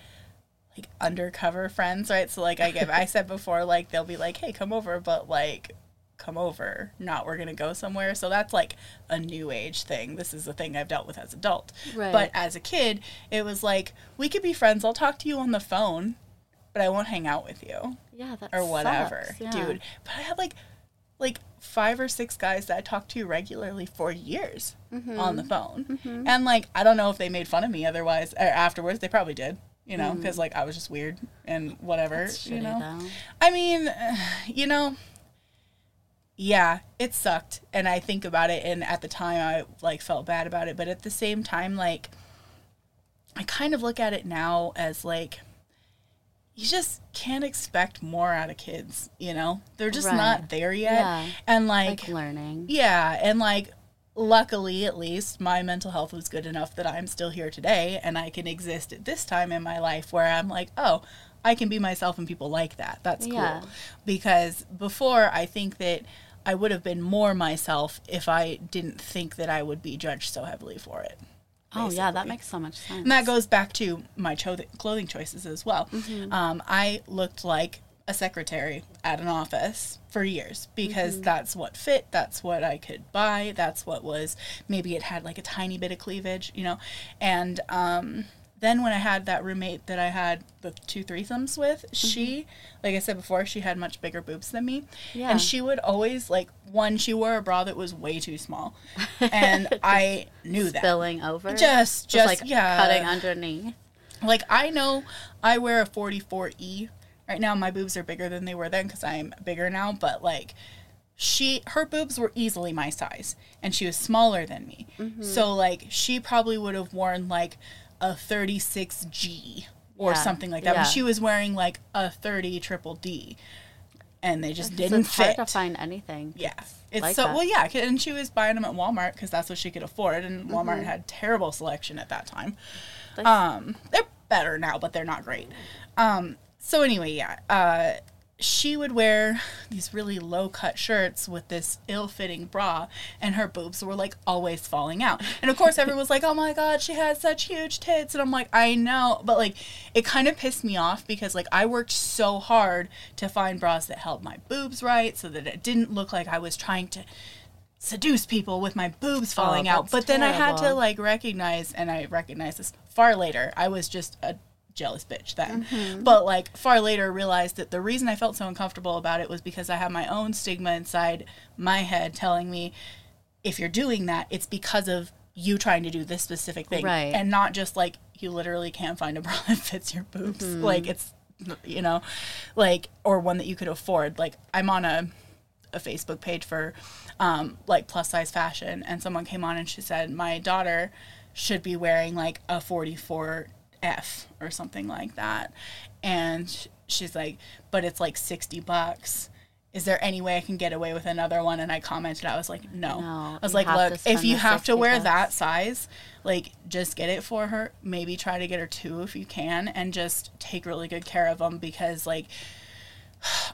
like undercover friends, right? So like I give I said before like they'll be like, "Hey, come over," but like come over, not we're going to go somewhere. So that's like a new age thing. This is the thing I've dealt with as adult. Right. But as a kid, it was like, "We could be friends. I'll talk to you on the phone, but I won't hang out with you." Yeah, that or whatever, sucks, yeah. dude. But I had like like five or six guys that I talked to regularly for years Mm-hmm. on the phone, and like I don't know if they made fun of me otherwise or afterwards. They probably did, you know, because like I was just weird and whatever, Mm. That's you shitty, know. though. I mean, you know. Yeah, it sucked, and I think about it, and at the time I like felt bad about it, but at the same time, like, I kind of look at it now as like, you just can't expect more out of kids, you know? They're just Right. not there yet. Yeah. And like, Like learning. yeah, and like luckily at least my mental health was good enough that I'm still here today and I can exist at this time in my life where I'm like, "Oh, I can be myself and people like that." That's Yeah. cool. Because before I think that I would have been more myself if I didn't think that I would be judged so heavily for it. Oh, yeah, that makes so much sense. And that goes back to my cho- clothing choices as well. Mm-hmm. Um, I looked like a secretary at an office for years because that's what fit, that's what I could buy, that's what was maybe it had like a tiny bit of cleavage, you know. And um, then when I had that roommate that I had the two threesomes with, she, like I said before, she had much bigger boobs than me. Yeah. And she would always, like, one, she wore a bra that was way too small. And I knew that. Spilling over. Just, just, like yeah cutting underneath. like I know I wear a 44E right now. My boobs are bigger than they were then because I'm bigger now. But like, she her boobs were easily my size, and she was smaller than me. Mm-hmm. So like, she probably would have worn like a 36G or Yeah, something like that. yeah. But she was wearing like a 30 triple D, and they just didn't it's fit. hard to find anything. Yeah. It's like so that. well, yeah. and she was buying them at Walmart because that's what she could afford, and Walmart Mm-hmm. had terrible selection at that time. They- Um, they're better now, but they're not great. Um, so anyway, yeah, uh, she would wear these really low cut shirts with this ill fitting bra, and her boobs were like always falling out. And of course, everyone was like, "Oh my god, she has such huge tits," and I'm like, "I know," but like, it kind of pissed me off because like I worked so hard to find bras that held my boobs right, so that it didn't look like I was trying to seduce people with my boobs falling out. that's But then I had to like recognize, and I recognized this far later. I was just a jealous bitch then. Mm-hmm. But like far later realized that the reason I felt so uncomfortable about it was because I had my own stigma inside my head telling me if you're doing that, it's because of you trying to do this specific thing. Right. And not just like you literally can't find a bra that fits your boobs. Mm-hmm. Like it's you know, like or one that you could afford. Like I'm on a a Facebook page for um, like plus size fashion, and someone came on and she said my daughter should be wearing like a 44F or something like that, and she's like, but it's like 60 bucks. Is there any way I can get away with another one? And I commented, I was like, no. No, I was like, look, if you have to wear bucks." that size, like just get it for her. Maybe try to get her two if you can, and just take really good care of them because like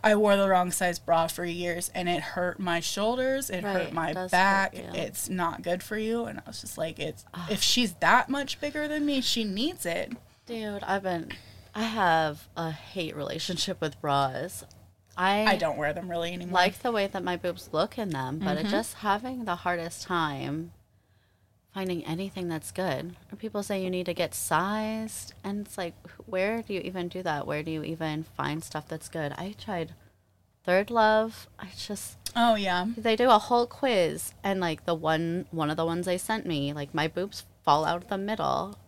I wore the wrong size bra for years and it hurt my shoulders, it Right, hurt my back. you. It's not good for you. And I was just like, it's if she's that much bigger than me, she needs it. Dude, I've been. I have a hate relationship with bras. I I don't wear them really anymore. like the way that my boobs look in them, but Mm-hmm. it just having the hardest time finding anything that's good. Or people say you need to get sized, and it's like, where do you even do that? Where do you even find stuff that's good? I tried ThirdLove. I just oh yeah. they do a whole quiz, and like the one one of the ones they sent me, like my boobs fall out of the middle,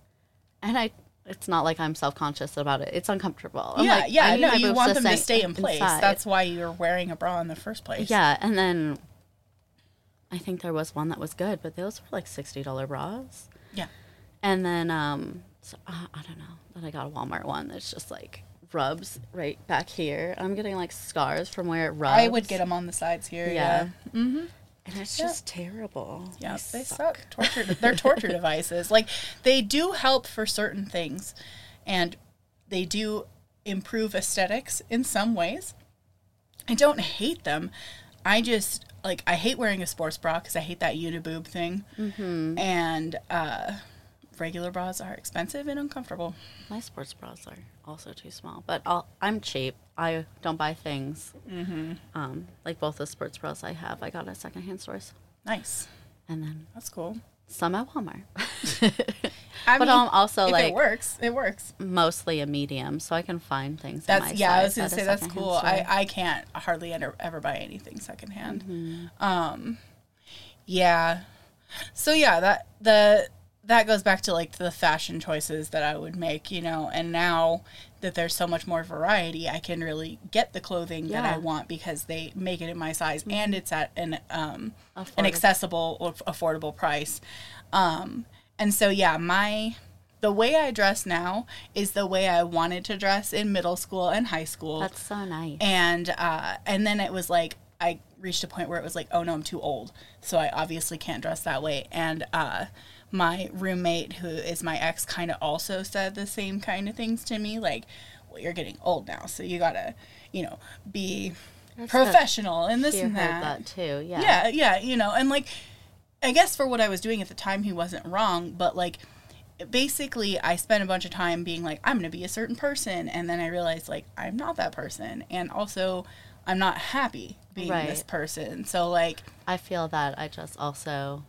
and I. It's not like I'm self conscious about it. It's uncomfortable. I'm yeah, like, yeah. No, you want them to stay stay in place. inside. That's why you're wearing a bra in the first place. Yeah, and then I think there was one that was good, but those were like sixty dollar bras. Yeah. And then um, so, uh, I don't know. Then I got a Walmart one that's just like rubs right back here. I'm getting like scars from where it rubs. I would get them on the sides here. Yeah. Yeah. Mm-hmm. and it's Yeah. just terrible. Yeah, They they suck. Torture. They're torture devices. Like they do help for certain things, and they do improve aesthetics in some ways. I don't hate them. I just like I hate wearing a sports bra because I hate that uniboob thing, mm-hmm. and uh, regular bras are expensive and uncomfortable. My sports bras are also too small, but I'll, I'm cheap. I don't buy things. Mm-hmm. Um, like both the sports bras I have, I got at secondhand stores, Nice. and then That's cool. some at Walmart. I but mean, I'm also if like it works, it works. mostly a medium, so I can find things. in That's yeah. I was gonna say that's cool. I store. I can't hardly ever ever buy anything secondhand. Mm-hmm. Um, yeah. So yeah, that the that goes back to like the fashion choices that I would make, you know. And now that there's so much more variety, I can really get the clothing that I Mm-hmm. want because they make it in my size and it's at an um an accessible or affordable price. Um, and so yeah, my the way I dress now is the way I wanted to dress in middle school and high school. That's so nice. and uh, and then it was like I reached a point where it was like, oh no, I'm too old, so I obviously can't dress that way. And uh, my roommate, who is my ex, kind of also said the same kind of things to me, like, well, you're getting old now, so you gotta, you know, be That's professional and this and heard that. that too. Yeah. Yeah, yeah, you know, and like, I guess for what I was doing at the time, he wasn't wrong, but like, basically, I spent a bunch of time being like, I'm gonna be a certain person, and then I realized like I'm not that person, and also I'm not happy being this person. So like, I feel that I just also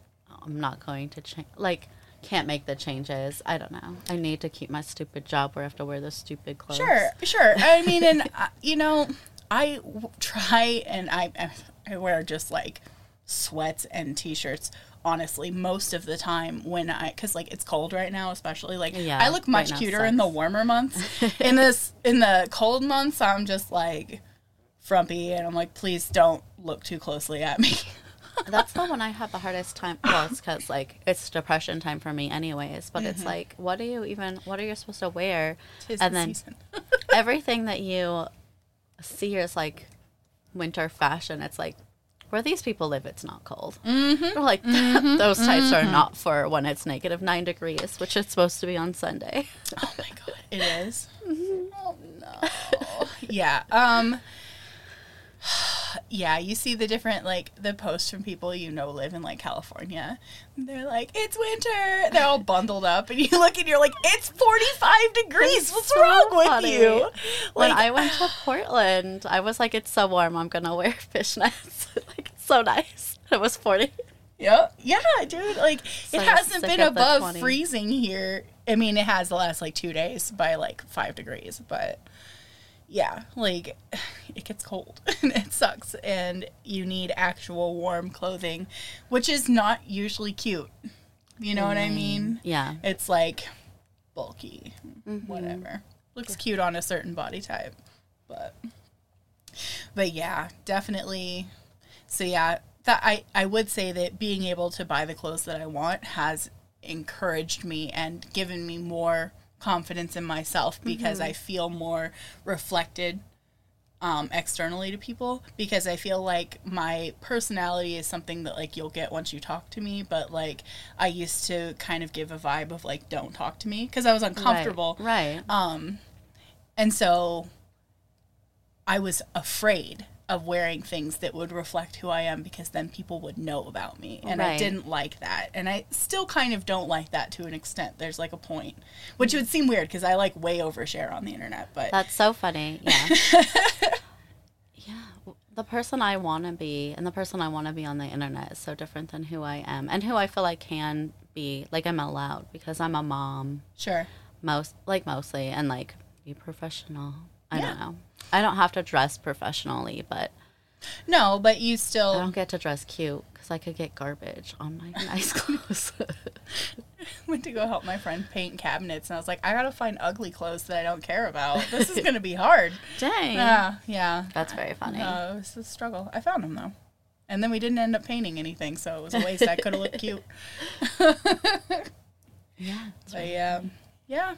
I'm not going to change like can't make the changes. I don't know. I need to keep my stupid job where I have to wear the stupid clothes. sure, sure. I mean, and uh, you know, I w- try and I I wear just like sweats and t-shirts honestly most of the time when i because like it's cold right now especially like Yeah, i look much right cuter in the warmer months in this in the cold months i'm just like frumpy and i'm like please don't look too closely at me That's the one I have the hardest time. Well, it's because like it's depression time for me, anyways. But Mm-hmm. it's like, what are you even? What are you supposed to wear? Tis and the then everything that you see is like winter fashion. It's like where these people live, it's not cold. Mm-hmm. like those types are not for when it's negative nine degrees, which it's supposed to be on Sunday. oh my god it is. oh no yeah um yeah you see the different like the posts from people you know live in like california. They're like it's winter. They're all bundled up and you look and you're like it's 45 degrees. What's so wrong with funny. you? When I went to Portland, I was like, it's so warm, I'm gonna wear fishnets. like, it's so nice. It was 40. yeah yeah dude. Like So it hasn't been above freezing here. I mean it has the last like two days by like five degrees but yeah, like it gets cold and it sucks, and you need actual warm clothing, which is not usually cute. You know what I mean? Yeah. It's like bulky, Mm-hmm. whatever. Looks cute on a certain body type, but but yeah, definitely. So yeah, that I I would say that being able to buy the clothes that I want has encouraged me and given me more confidence in myself because I feel more reflected um, externally to people because I feel like my personality is something that like you'll get once you talk to me, but like I used to kind of give a vibe of like don't talk to me because I was uncomfortable, Right. right. um, and so I was afraid of wearing things that would reflect who I am because then people would know about me. And I didn't like that. And I still kind of don't like that to an extent. There's like a point, which would seem weird because I like way overshare on the internet. But That's so funny. Yeah. yeah. the person I want to be and the person I want to be on the internet is so different than who I am and who I feel I can be. Like I'm allowed because I'm a mom, Sure. most like mostly, and like be professional. I Yeah. don't know. I don't have to dress professionally, but No, but you still I don't get to dress cute because I could get garbage on my nice clothes. went to go help my friend paint cabinets, and I was like, I gotta find ugly clothes that I don't care about. This is gonna be hard. Dang, Yeah, yeah. that's very funny. Uh, it was a struggle. I found them though, and then we didn't end up painting anything, so it was a waste. I could have looked cute. yeah. But yeah, yeah.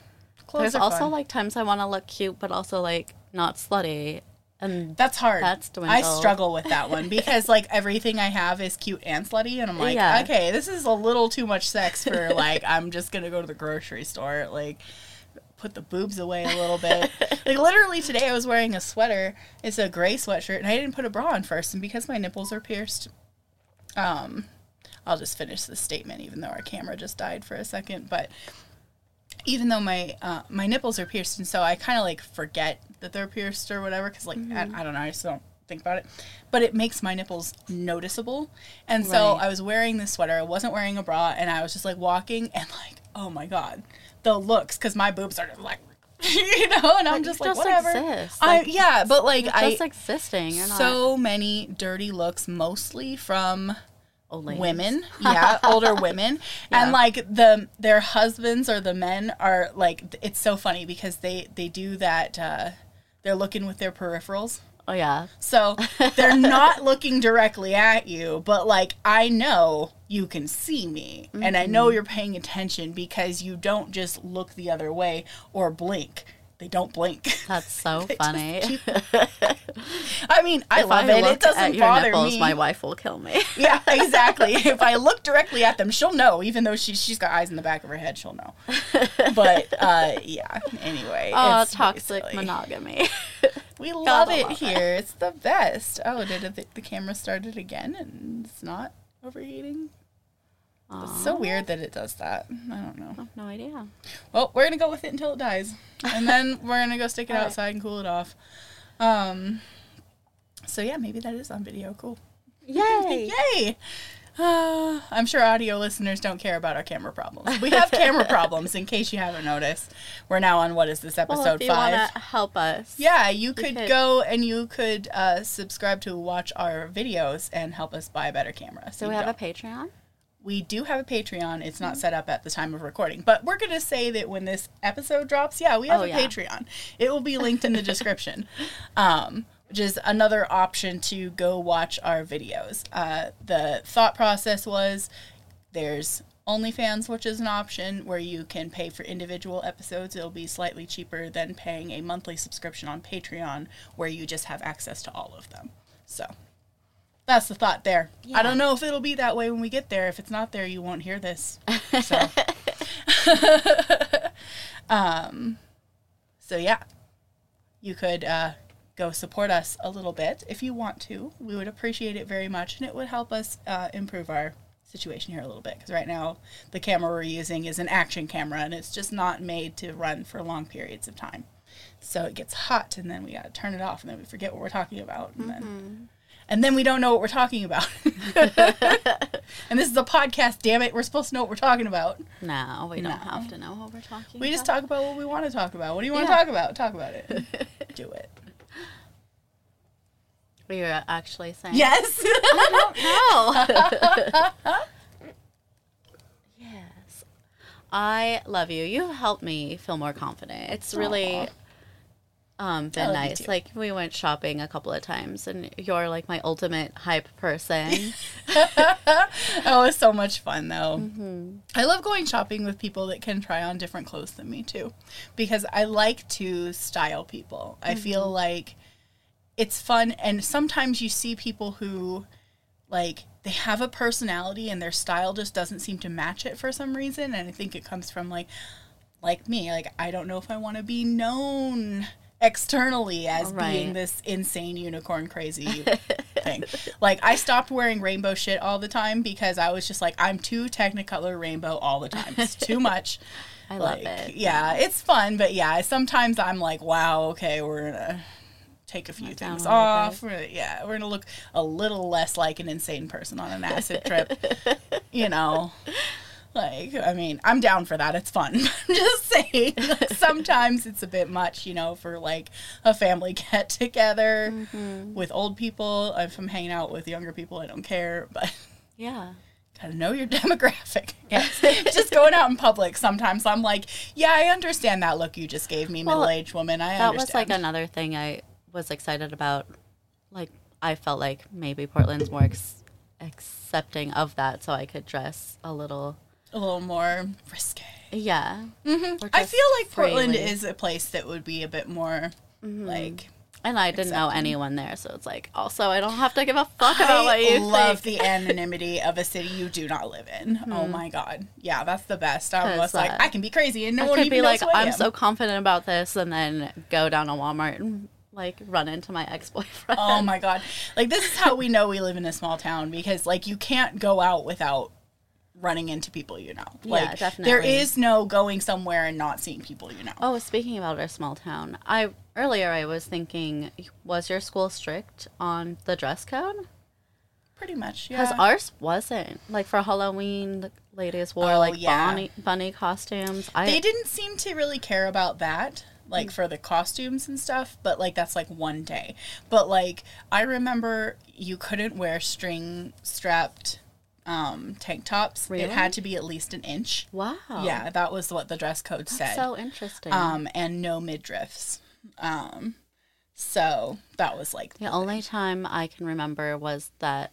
Clothes There's are also fun. like times I want to look cute, but also like not slutty, and That's hard. That's I struggle with that one because like everything I have is cute and slutty, and I'm like, Yeah. okay, this is a little too much sex for like I'm just gonna go to the grocery store, like put the boobs away a little bit. like literally today, I was wearing a sweater. It's a gray sweatshirt, and I didn't put a bra on first, and because my nipples are pierced, um, I'll just finish the statement, even though our camera just died for a second, but. Even though my uh, my nipples are pierced, and so I kind of like forget that they're pierced or whatever, because like I, I don't know, I just don't think about it. But it makes my nipples noticeable, and so Right. I was wearing this sweater. I wasn't wearing a bra, and I was just like walking, and like, oh my god, the looks, because my boobs are just like, you know, and I'm just like, just whatever. exist. I Like, yeah, but like I just existing. So many dirty looks, mostly from old women. Yeah older women. Yeah. and like the their husbands or the men are like it's so funny because they they do that uh they're looking with their peripherals. Oh yeah, so they're not looking directly at you but like i know you can see me. And i know you're paying attention because you don't just look the other way or blink they don't blink that's so funny. keep- i mean i if love I it it doesn't bother nipples, me my wife will kill me. yeah, exactly. if I look directly at them, she'll know. Even though she's she's got eyes in the back of her head, she'll know. But uh, yeah. Anyway, oh, it's toxic really monogamy. We love it love it. here. It's the best. Oh, did it, the, the camera started again and it's not overheating? It's so weird that it does that. I don't know. I have no idea. Well, we're gonna go with it until it dies, and then we're gonna go stick it All right. outside and cool it off. Um. So yeah, maybe that is on video. Cool. Yay! Yay! Uh, I'm sure audio listeners don't care about our camera problems. We have camera problems, in case you haven't noticed. We're now on what is this Well, episode if you five? want to help us, Yeah, you could could. go and you could uh, subscribe to watch our videos and help us buy a better camera. So you we have don't. a Patreon. We do have a Patreon. It's not set up at the time of recording, but we're gonna say that when this episode drops, yeah, we have Oh, a yeah. Patreon. It will be linked in the description, um, which is another option to go watch our videos. Uh, the thought process was there's OnlyFans, which is an option where you can pay for individual episodes. It'll be slightly cheaper than paying a monthly subscription on Patreon, where you just have access to all of them. So. That's the thought there. I don't know if it'll be that way when we get there. If it's not there, you won't hear this. So, um, so yeah, you could uh, go support us a little bit if you want to. We would appreciate it very much, and it would help us uh, improve our situation here a little bit. Because right now, the camera we're using is an action camera, and it's just not made to run for long periods of time. So it gets hot, and then we gotta turn it off, and then we forget what we're talking about, and then and then we don't know what we're talking about. and this is a podcast, damn it. We're supposed to know what we're talking about. No, we No. don't have to know what we're talking. About. We just talk about what we want to talk about. What do you want to talk about? Talk about it. Do it. We were actually saying. Yes. No. yes. I love you. You've helped me feel more confident. It's really um been nice. Like we went shopping a couple of times and you're like my ultimate hype person. oh, was so much fun though. Mm-hmm. I love going shopping with people that can try on different clothes than me too, because I like to style people. I feel Mm-hmm. like it's fun, and sometimes you see people who like they have a personality and their style just doesn't seem to match it for some reason, and I think it comes from like like me, like I don't know if I want to be known externally as being this insane unicorn crazy thing. Like I stopped wearing rainbow shit all the time because I was just like I'm too technicolor rainbow all the time. It's too much. I love it. Yeah, it's fun, but yeah, sometimes I'm like, wow, okay, we're gonna take a few down things off. We're, yeah, we're gonna look a little less like an insane person on an acid trip. You know, like I mean, I'm down for that. It's fun. I'm just saying. sometimes it's a bit much, you know, for like a family get together Mm-hmm. with old people. If I'm hanging out with younger people, I don't care, but. Yeah. Gotta know your demographic. Yes. just going out in public, sometimes I'm like, yeah, I understand that look you just gave me, Well, middle aged woman. I That understand. was like another thing I was excited about. Like, I felt like maybe Portland's more ex- accepting of that, so I could dress a little. A little more risque. Yeah. Mm-hmm. I feel like Portland freely. is a place that would be a bit more like. And I didn't know anyone there, so it's like, also, I don't have to give a fuck about what I you love think. the anonymity of a city you do not live in. Oh my god, yeah, that's the best. 'Cause, almost like I can be crazy and no I one could even be like, I I'm so confident about this, and then go down to Walmart and like run into my ex boyfriend. Oh my god. Like this is how we know we live in a small town because like you can't go out without running into people you know. Yeah, Like definitely. There is no going somewhere and not seeing people you know. Oh, speaking about our small town, I earlier I was thinking, was your school strict on the dress code? Pretty much. Yeah. Because ours wasn't. Like for Halloween, the ladies wore Oh, like yeah. bunny bunny costumes. I they didn't seem to really care about that like for the costumes and stuff but like that's like one day but like i remember you couldn't wear string strapped um tank tops Really? it had to be at least an inch wow. yeah that was what the dress code said So interesting. um and no midriffs um so that was like the only time I can remember was that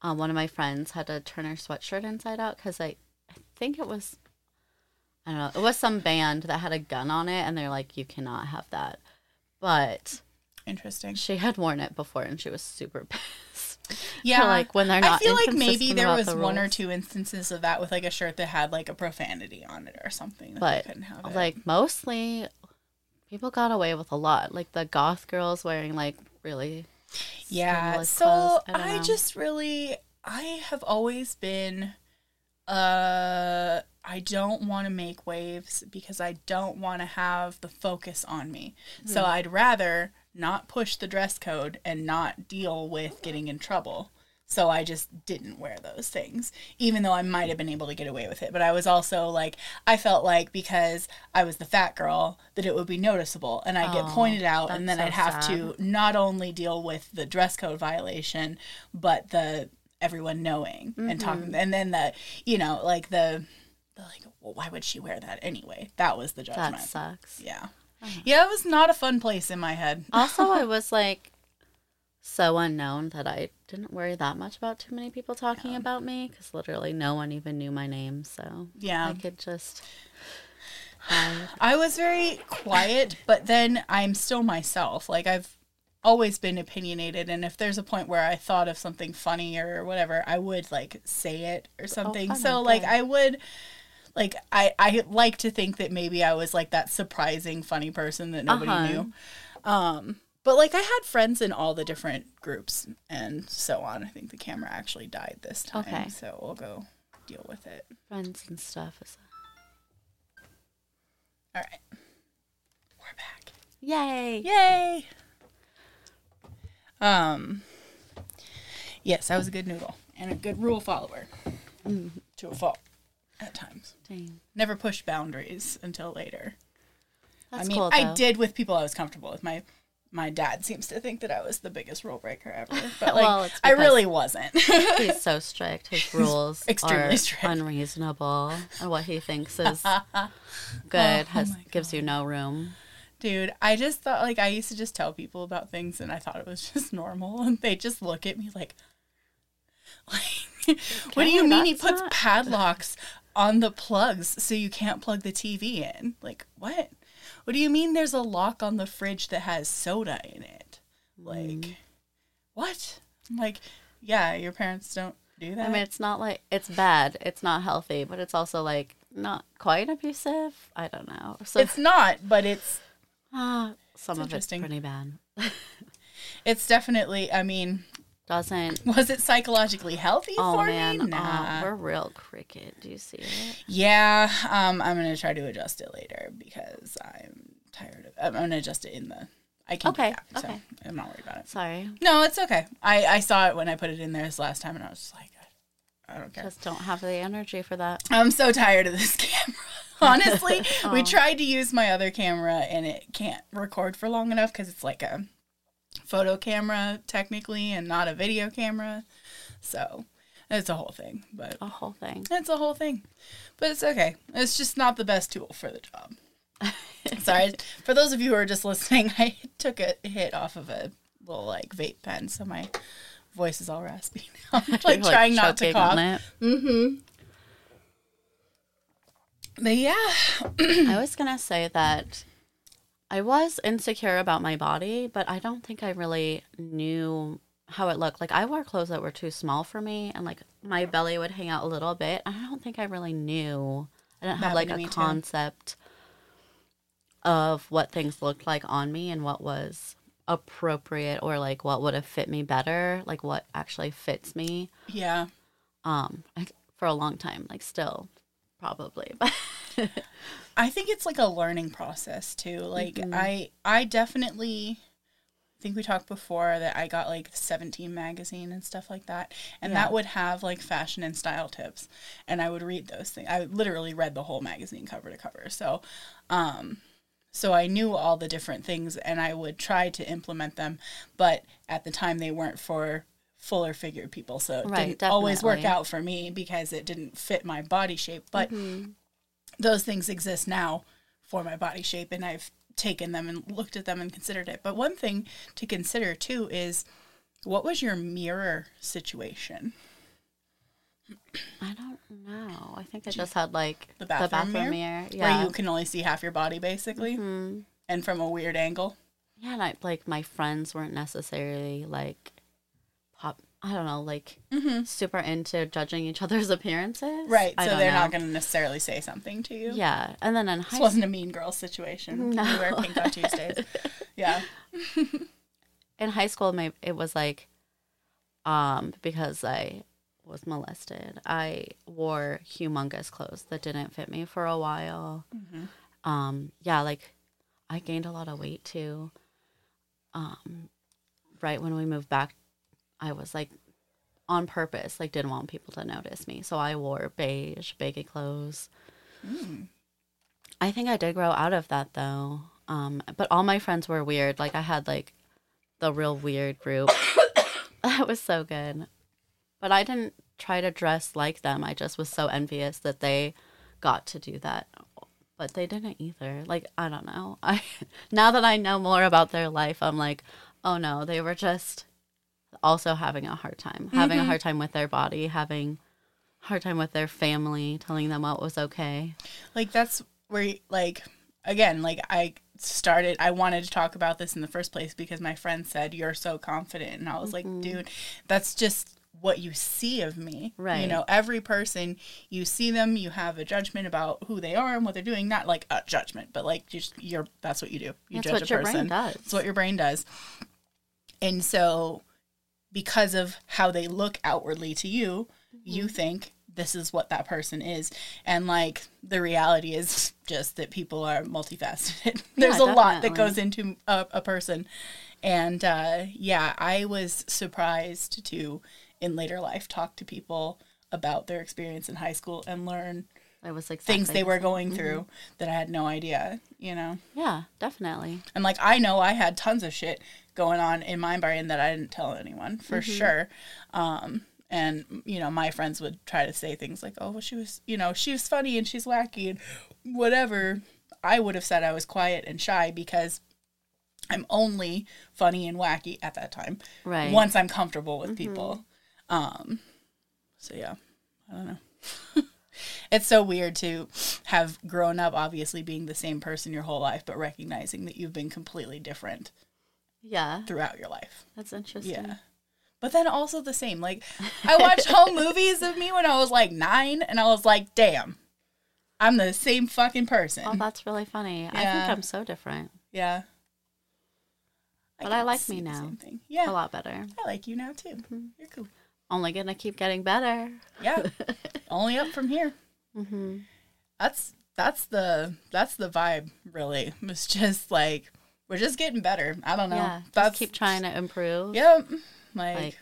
uh, one of my friends had to turn her sweatshirt inside out because I, I think it was, I don't know, it was some band that had a gun on it, and they're like, you cannot have that. But interesting she had worn it before, and she was super. yeah like when they're i feel like maybe there was the one or two instances of that with like a shirt that had like a profanity on it or something but they couldn't have it. like mostly people got away with a lot like the goth girls wearing like really Yeah. So clothes. I, just really I have always been uh I don't want to make waves because I don't want to have the focus on me. So Hmm. I'd rather not push the dress code and not deal with getting in trouble. So I just didn't wear those things, even though I might have been able to get away with it. But I was also like, I felt like because I was the fat girl, that it would be noticeable and I'd get Oh, pointed out, and then that's I'd have sad. to not only deal with the dress code violation, but the everyone knowing and talking, Mm-hmm. and then the, you know, like the, the like, well, why would she wear that anyway? That was the judgment. that sucks Yeah. Uh-huh. Yeah, it was not a fun place in my head. also i was like so unknown that i didn't worry that much about too many people talking about me because literally no one even knew my name so Yeah. i could just hide. I was very quiet, but then I'm still myself. Like I've always been opinionated and if there's a point where I thought of something funny or whatever, I would like say it or oh, something. funny, so like. I would like I I like to think that maybe I was like that surprising funny person that nobody Uh-huh. knew. Um but like I had friends in all the different groups and so on. I think the camera actually died this time, Okay. so we'll go deal with it. friends and stuff is All right. We're back. yay Yay! Um, yes, I was a good noodle and a good rule follower to a fault at times. Dang. Never pushed boundaries until later. That's I mean, cool, I did with people I was comfortable with. My my dad seems to think that I was the biggest rule breaker ever, but like Well, I really wasn't. He's so strict. His rules extremely are strict. unreasonable, and what he thinks is oh good has Oh gives you no room. Dude, I just thought like I used to just tell people about things and I thought it was just normal and they just look at me like like what do you mean he puts not- padlocks on the plugs so you can't plug the TV in? Like what? What do you mean there's a lock on the fridge that has soda in it? Like Mm. what? Like, yeah, your parents don't do that. I mean, it's not like it's bad. It's not healthy, but it's also like not quite abusive. I don't know. So it's not, but it's ah, some of it's pretty bad. it's definitely I mean, Doesn't. was it psychologically healthy Oh for man, me? oh, Nah. we're real cricket. Do you see it? Yeah, um, I'm gonna try to adjust it later because I'm tired of. I'm gonna adjust it in the. I can Okay, that. So okay. I'm not worried about it. Sorry. No, it's okay. I, I saw it when I put it in there this last time and I was just like, I don't care. Just don't have the energy for that. I'm so tired of this camera. Honestly, we tried to use my other camera and it can't record for long enough because it's like a photo camera technically and not a video camera. So it's a whole thing, but A whole thing. it's a whole thing. But it's okay. It's just not the best tool for the job. Sorry. For those of you who are just listening, I took a hit off of a little like vape pen, so my voice is all raspy now. I'm like, trying not to cough. it. Mm-hmm. But yeah. I was gonna say that I was insecure about my body, but I don't think I really knew how it looked. Like I wore clothes that were too small for me, and like my belly would hang out a little bit. I don't think I really knew. I didn't have like a me, too. concept of what things looked like on me and what was appropriate or like what would have fit me better, like what actually fits me. Yeah. Um, I, for a long time, like still probably, but I think it's like a learning process too. Like I I definitely think we talked before that I got like 17 magazine and stuff like that. And Yeah. that would have like fashion and style tips. And I would read those things. I literally read the whole magazine cover to cover. So um so I knew all the different things and I would try to implement them, but at the time they weren't for fuller figured people. So it Right, didn't always work out for me because it didn't fit my body shape. But Mm-hmm. Those things exist now for my body shape and I've taken them and looked at them and considered it. But one thing to consider too is what was your mirror situation? I don't know. I think I just had like The bathroom mirror? mirror. Where Yeah. you can only see half your body basically Mhm. and from a weird angle. Yeah, and I, like my friends weren't necessarily like. I don't know, like super into judging each other's appearances. Mm-hmm. Right. I so they're know. not going to necessarily say something to you. Yeah, and then in This high wasn't a mean girl situation. No. We wear pink on Tuesdays. Yeah. in high school, maybe it was like, um, because I was molested, I wore humongous clothes that didn't fit me for a while. Um, yeah, like I gained a lot of weight too. Um, right when we moved back, I was like on purpose, like didn't want people to notice me, so I wore beige, baggy clothes. I think I did grow out of that though. Um, but all my friends were weird. Like I had like the real weird group. that was so good. But I didn't try to dress like them. I just was so envious that they got to do that. But they didn't either. Like I don't know. I now that I know more about their life, I'm like, oh no, they were just also having a hard time. Having a hard time with their body, having a hard time with their family, telling them what was okay. like that's where like again like i started i wanted to talk about this in the first place because my friend said you're so confident and i was Mm-hmm. like dude that's just what you see of me Right. you know every person you see them you have a judgment about who they are and what they're doing not like a judgment but like just you're that's what you do you That's judge what a your brain person does. it's what your brain does and so because of how they look outwardly to you you Mm-hmm. think this is what that person is. And like the reality is just that people are multifaceted. There's a lot that goes into a, a person. And uh, yeah i was surprised to in later life talk to people about their experience in high school and learn I was exactly things they the were going through that i had no idea you know? Yeah, definitely. and like I know I had tons of shit going on in my brain that I didn't tell anyone for Mm-hmm. sure. Um, and you know, my friends would try to say things like, "Oh, well, she was, you know, she was funny and she's wacky and whatever." I would have said I was quiet and shy because I'm only funny and wacky at that time. Right. Once I'm comfortable with people. Um, so yeah, I don't know. it's so weird to have grown up obviously being the same person your whole life, but recognizing that you've been completely different Yeah, throughout your life. that's interesting. Yeah. But then also the same. Like I watched home movies of me when I was like nine and I was like, damn, I'm the same fucking person. Oh, that's really funny. I think I'm so different. yeah. But I like me now. Yeah. A lot better. I like you now too. Mm-hmm. You're cool. Only gonna keep getting better. Yeah. Only up from here. hmm That's that's the that's the vibe really. It's just like we're just getting better. I don't know. Yeah. Just That's keep trying to improve. Yep. Like, Like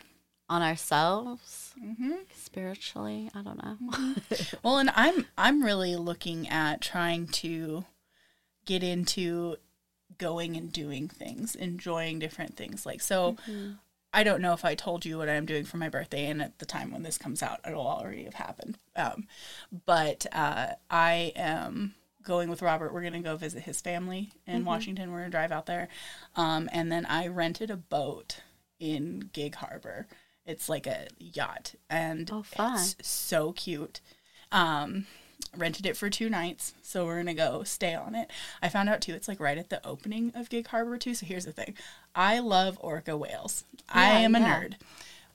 on ourselves, mhm. spiritually. I don't know. well, and I'm I'm really looking at trying to get into going and doing things, enjoying different things. Like so I don't know if I told you what I'm doing for my birthday, and at the time when this comes out, it'll already have happened. Um, but uh, I am going with Robert. We're going to go visit his family in Washington. We're going to drive out there. Um, and then I rented a boat in Gig Harbor. It's like a yacht, and Oh, fun. it's so cute. Um, rented it for two nights, so we're gonna go stay on it. I found out too, it's like right at the opening of Gig Harbor too. So here's the thing: I love orca whales. I Yeah, am a yeah. nerd.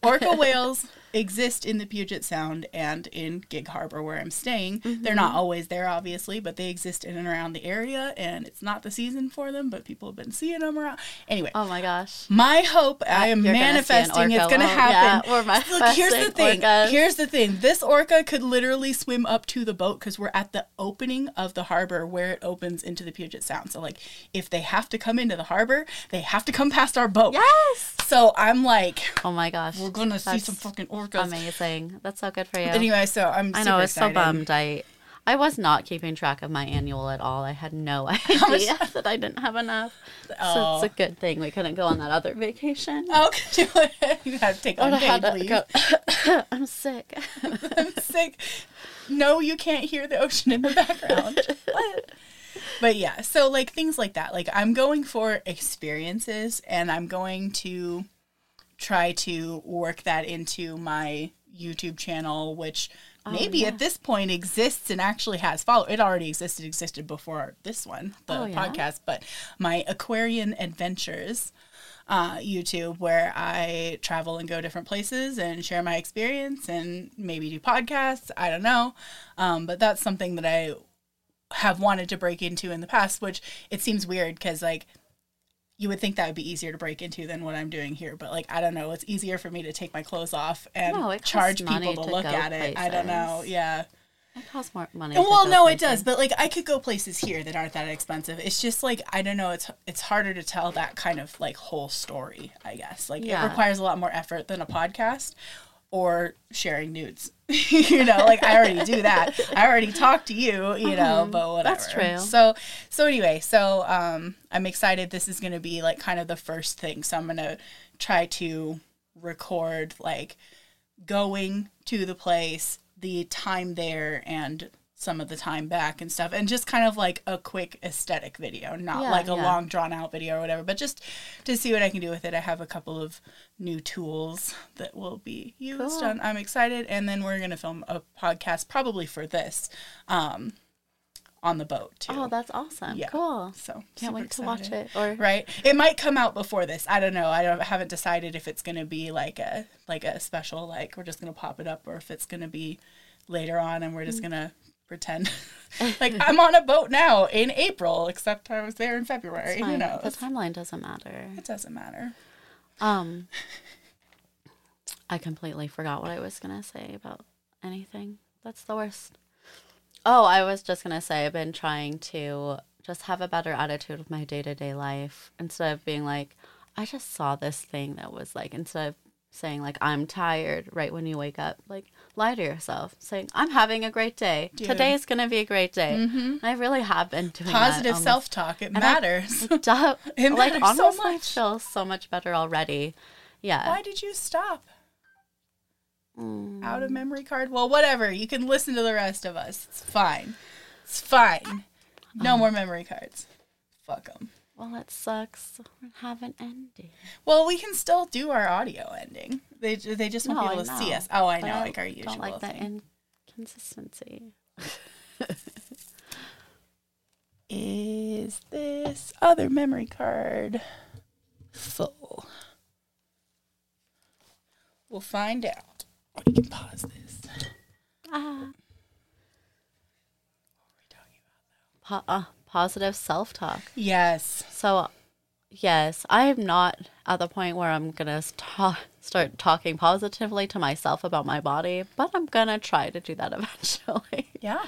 Orca whales exist in the Puget Sound and in Gig Harbor where I'm staying. They're not Mm-hmm. always there, obviously, but they exist in and around the area, and it's not the season for them, but people have been seeing them around. Anyway, oh my gosh. my hope, I am You're gonna manifesting it's going to happen. Yeah, we're Look, here's the thing. orcas. Here's the thing. This orca could literally swim up to the boat because we're at the opening of the harbor where it opens into the Puget Sound. So, like, if they have to come into the harbor, they have to come past our boat. Yes. So I'm like, Oh my gosh. we're gonna see some fucking orcas. Amazing. That's so good for you. Anyway, so I'm. I know. I was so bummed. I I was not keeping track of my annual at all. I had no idea that I didn't have enough. So Oh. it's a good thing we couldn't go on that other vacation. Oh, you had to take oh, paid leave. go- I'm sick. I'm sick. No, you can't hear the ocean in the background. what? But yeah, so like things like that. Like I'm going for experiences and I'm going to try to work that into my YouTube channel, which maybe yeah. at this point exists and actually has follow. It already existed, existed before this one, the Oh, yeah? podcast, but my Aquarian Adventures uh, YouTube where I travel and go different places and share my experience and maybe do podcasts. I don't know. Um, but that's something that I have wanted to break into in the past, which it seems weird because, like, you would think that would be easier to break into than what I'm doing here. But, like, I don't know. It's easier for me to take my clothes off and No, charge people to, to look at it. I don't know. Yeah. It costs more money. Well, no, it does, but like I could go places here that aren't that expensive. It's just like I don't know. It's it's harder to tell that kind of like whole story. I guess like Yeah. it requires a lot more effort than a podcast or sharing nudes. you know, like I already do that. I already talked to you. You know, but whatever. Mm-hmm. That's true. So so anyway, so um, I'm excited. This is going to be like kind of the first thing. So I'm gonna try to record like going to the place, the time there, and some of the time back and stuff, and just kind of like a quick aesthetic video, not Yeah, like a yeah. long drawn out video or whatever, but just to see what I can do with it. I have a couple of new tools that will be used, Cool. and I'm excited. And then we're gonna film a podcast probably for this, um, on the boat too. Oh, that's awesome. Yeah. Cool. so Can't wait to watch it. Or Right. It might come out before this. I don't know. I don't haven't decided if it's gonna be like a like a special like we're just gonna pop it up or if it's gonna be later on and we're just gonna pretend like I'm on a boat now in April, except I was there in February. Who knows? The timeline doesn't matter. It doesn't matter. Um, I completely forgot what I was gonna say about anything. That's the worst. Oh, I was just gonna say I've been trying to just have a better attitude with my day to day life instead of being like, I just saw this thing that was like instead of saying like I'm tired right when you wake up, like lie to yourself, saying I'm having a great day. Dude. is gonna be a great day. mm-hmm. I really have been doing Positive self talk. It I- matters. Duh. It like matters so much. feels so much better already. Yeah. Why did you stop? Mm. Out of memory card? Well, whatever. You can listen to the rest of us. It's fine. It's fine. No Um, more memory cards. Fuck them. Well, it sucks. We have an ending. Well, we can still do our audio ending. They they just want No, people I to see us. Oh, I know, like our usual Don't like that thing. inconsistency. Is this other memory card full? We'll find out. We can pause this. Ah. What were we talking about Po- uh, positive self talk. Yes. So, yes, I am not at the point where I'm gonna sta- start talking positively to myself about my body, but I'm gonna try to do that eventually. Yeah.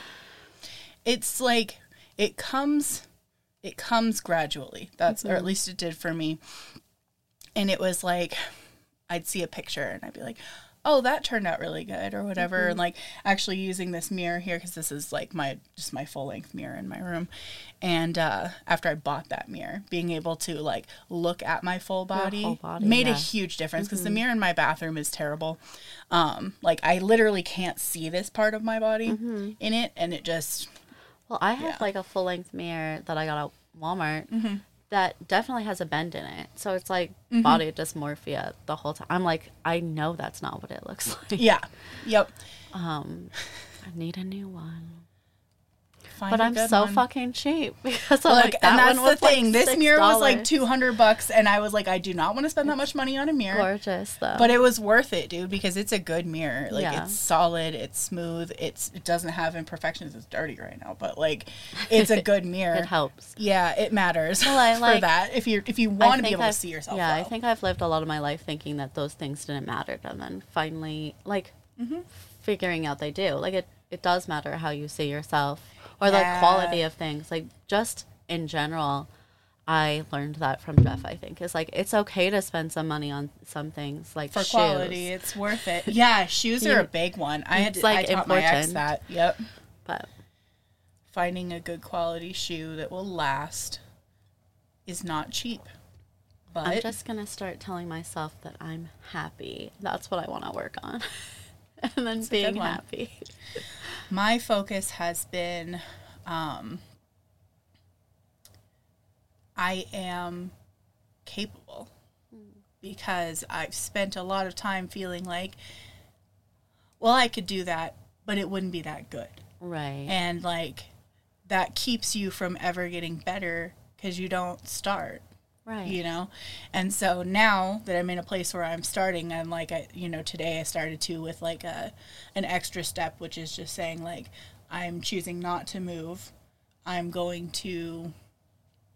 It's like it comes it comes gradually. That's or at mm-hmm. least it did for me. And it was like I'd see a picture and I'd be like, "Oh, that turned out really good," or whatever. And like actually using this mirror here because this is like my just my full length mirror in my room. And uh, after I bought that mirror, being able to like look at my full body, whole body, made a huge difference because the mirror in my bathroom is terrible. Um, like I literally can't see this part of my body in it, and it just Well, I have Yeah. Mm-hmm. like a full length mirror that I got at Walmart that definitely has a bend in it. So it's like Mm-hmm. body dysmorphia the whole time. I'm like, I know that's not what it looks like. yeah, yep. Um, I need a new one. Find But I'm so one. fucking cheap because I'm Look, like, that and that's the was like thing. this mirror was like two hundred bucks, and I was like, I do not want to spend that much money on a mirror. gorgeous though. But it was worth it, dude, because it's a good mirror. Like Yeah. it's solid, it's smooth, it's it doesn't have imperfections. It's dirty right now, but like it's a good mirror. it helps. Yeah, it matters Well, I for like- that. If you if you want to be able to I've- see yourself. Yeah, I think I've lived a lot of my life thinking that those things didn't matter, and then finally, like, Mm-hmm. figuring out they do. Like, it it does matter how you see yourself or the Yeah. quality of things. Like, just in general, I learned that from Jeff. I think is like it's okay to spend some money on some things like for shoes. quality, it's worth it. Yeah, shoes are a big one. I had to, like, I taught my ex that. Yep. but Finding a good quality shoe that will last is not cheap. But I'm just gonna start telling myself that I'm happy. That's what I want to work on, and then being happy. my focus has been um, I am capable because I've spent a lot of time feeling like, well, I could do that, but it wouldn't be that good. Right. And like, that keeps you from ever getting better because you don't start right. you know? And so now that i'm in a place where i'm starting and like i you know today i started to with like a an extra step which is just saying like i'm choosing not to move. I'm going to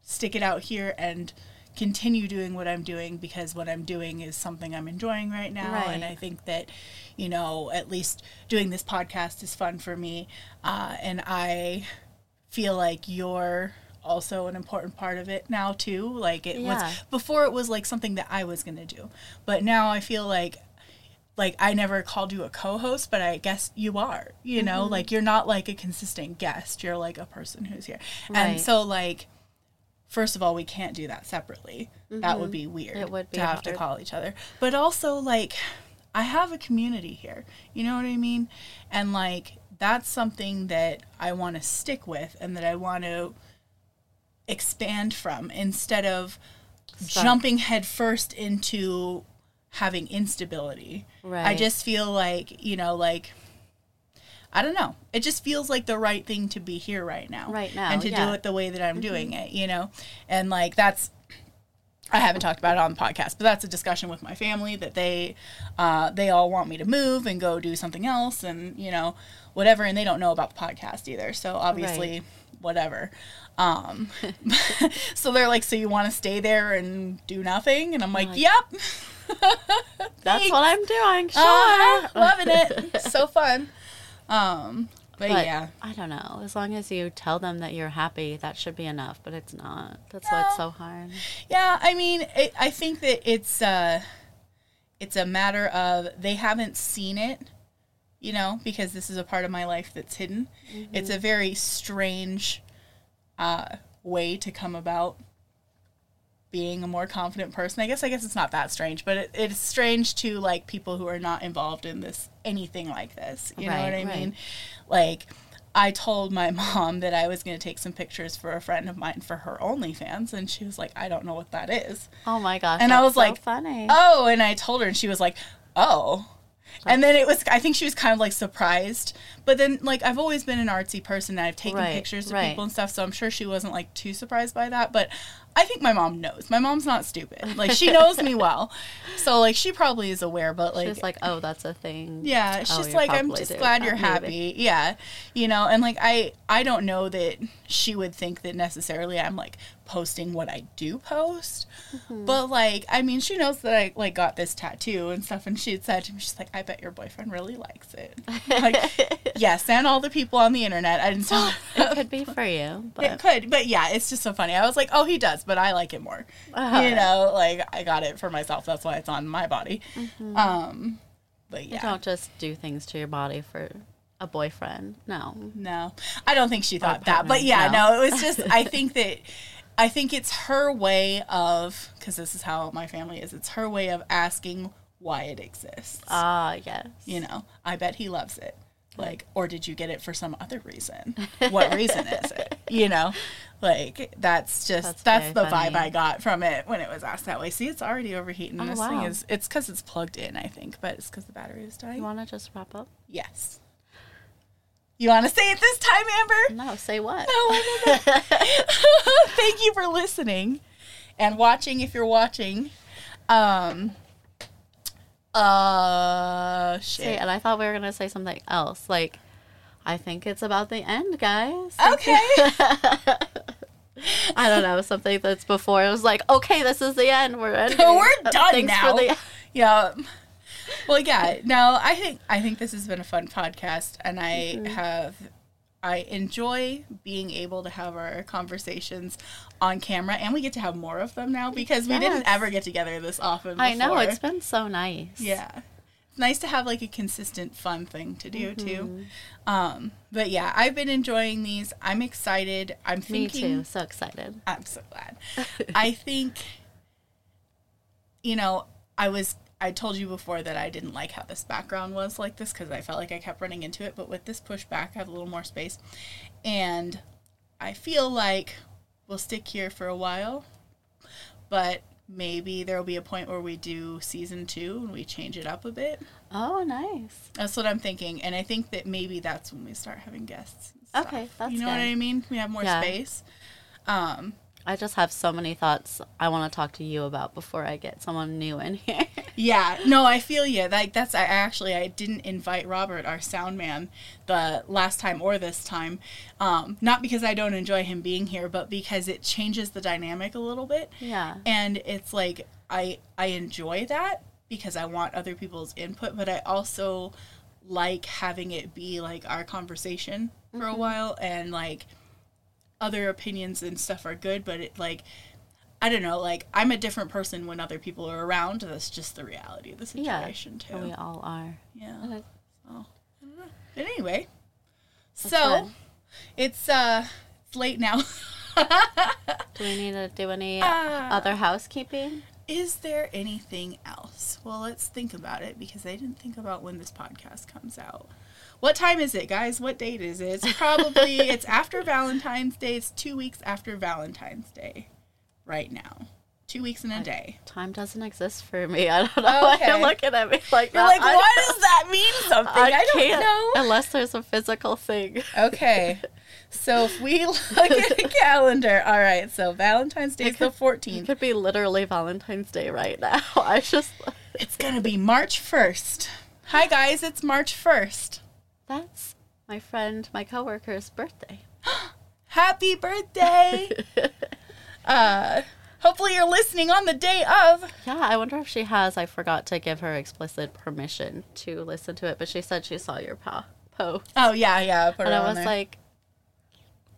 stick it out here and continue doing what i'm doing because what i'm doing is something i'm enjoying right now. And i think that you know at least doing this podcast is fun for me. Uh, and i feel like you're also an important part of it now too. Like it Yeah. was before it was like something that i was gonna do. But now i feel like like i never called you a co-host but i guess you are you know? Mm-hmm. like you're not like a consistent guest. You're like a person who's here. Right. and so like first of all we can't do that separately. That would be weird Mm-hmm. It would be to have to call each other. But also like i have a community here. You know what i mean? And like that's something that i want to stick with and that i want to expand from instead of Start. jumping headfirst into having instability. Right. I just feel like, you know, like I don't know. It just feels like the right thing to be here right now. Right now, And to do yeah. Mm-hmm. it the way that I'm doing it, you know? And like that's I haven't talked about it on the podcast, but that's a discussion with my family that they uh, they all want me to move and go do something else and, you know, whatever and they don't know about the podcast either. So obviously Right. whatever. Um so they're like, So you wanna stay there and do nothing? And I'm like, Yep. That's what I'm doing. Sure. Uh-huh. Loving it. so fun. Um, but, But yeah. I don't know. As long as you tell them that you're happy, that should be enough. But it's not. That's why it's so hard. Yeah, I mean, it, I think that it's uh it's a matter of they haven't seen it, you know, because this is a part of my life that's hidden. It's a very strange uh way to come about being a more confident person. I guess I guess it's not that strange, but it, it's strange to like people who are not involved in this anything like this. You know what I Right, right. mean? Like I told my mom that I was going to take some pictures for a friend of mine for her OnlyFans, and she was like, "I don't know what that is." Oh my gosh. And I was so like, funny. Oh, and I told her, and she was like, "Oh." And then it was, I think she was kind of like surprised. But then, like, I've always been an artsy person and I've taken Right, pictures of right. people and stuff, so I'm sure she wasn't like too surprised by that. But I think my mom knows. My mom's not stupid. Like, she knows me well. So, like, she probably is aware, but like, She's like, oh, that's a thing. yeah, Oh, just like I'm just glad you're maybe. happy. Yeah. You know, and like I I don't know that she would think that necessarily I'm like posting what I do post. Mm-hmm. But like I mean, she knows that I like got this tattoo and stuff and she had said to me she's like I bet your boyfriend really likes it. like yes, and all the people on the internet. I didn't tell. it could be for you, But. It could, but yeah, it's just so funny. I was like, oh, he does, but I like it more. Uh-huh. You know, like I got it for myself. That's why it's on my body. Um, but you yeah, don't just do things to your body for a boyfriend. No. no, I don't think she thought that. But yeah, no. no, it was just. I think that. I think it's her way of, because this is how my family is. It's her way of asking why it exists. Ah, yes. you know, I bet he loves it. Like, or did you get it for some other reason? What reason is it? You know, like that's just That's that's, the funny. vibe I got from it when it was asked that way. See, it's already overheating. Oh, this wow. thing is it's because it's plugged in, I think, but it's because the battery is dying. You want to just wrap up? yes. You want to say it this time, Amber? No, say what? No, I don't. Thank you for listening and watching if you're watching. Um. Uh. Shit. and I thought we were gonna say something else. Like, I think it's about the end, guys. Okay. I don't know something that's before. It was like, okay, this is the end. We're ending. We're done Thanks now. For the, yeah. Well, yeah. No, I think I think this has been a fun podcast, and I Mm-hmm. have I enjoy being able to have our conversations on camera, and we get to have more of them now because we didn't ever get together this often. I know it's been so nice. Yeah. It's nice to have like a consistent fun thing to do Mm-hmm. too. Um, but yeah, I've been enjoying these. I'm excited. I'm Me thinking too. So excited. I'm so glad. I think you know, I was I told you before that I didn't like how this background was like this because I felt like I kept running into it, but with this pushback I have a little more space. And I feel like we'll stick here for a while, but maybe there'll be a point where we do season two and we change it up a bit. Oh, nice. That's what I'm thinking, and I think that maybe that's when we start having guests. Okay, that's you know what. I mean. We have more Yeah. space. Um, I just have so many thoughts I want to talk to you about before I get someone new in here. yeah, no, I feel you. Like that's I actually I didn't invite Robert, our sound man, the last time or this time, um, not because I don't enjoy him being here, but because it changes the dynamic a little bit. yeah. and it's like I I enjoy that because I want other people's input, but I also like having it be like our conversation for a while and like other opinions and stuff are good, but it like I don't know, like I'm a different person when other people are around. That's just the reality of the Yeah. situation too. We all are. Yeah. Okay. So, I don't know. But anyway, That's so good. it's uh it's late now. Do we need to do any Ah. other housekeeping? Is there anything else? Well, let's think about it because I didn't think about when this podcast comes out. What time is it, guys? What date is it? It's probably it's after Valentine's Day. It's 2 weeks after Valentine's Day right now. 2 weeks and a day. Time doesn't exist for me. I don't know why Okay. you're looking at me like You're that. like, I- why does that mean something? I, don't can't know. unless there's a physical thing. Okay. So if we look at a calendar, all right. So Valentine's Day is the fourteenth. It 14th. could be literally Valentine's Day right now. I just It's going to be March 1st. Hi guys, it's March 1st. That's my friend, my coworker's birthday. Happy birthday! uh, hopefully you're listening on the day of. Yeah, I wonder if she has. I forgot to give her explicit permission to listen to it, but she said she saw your po- post, Oh yeah, yeah. Put and I was there. like,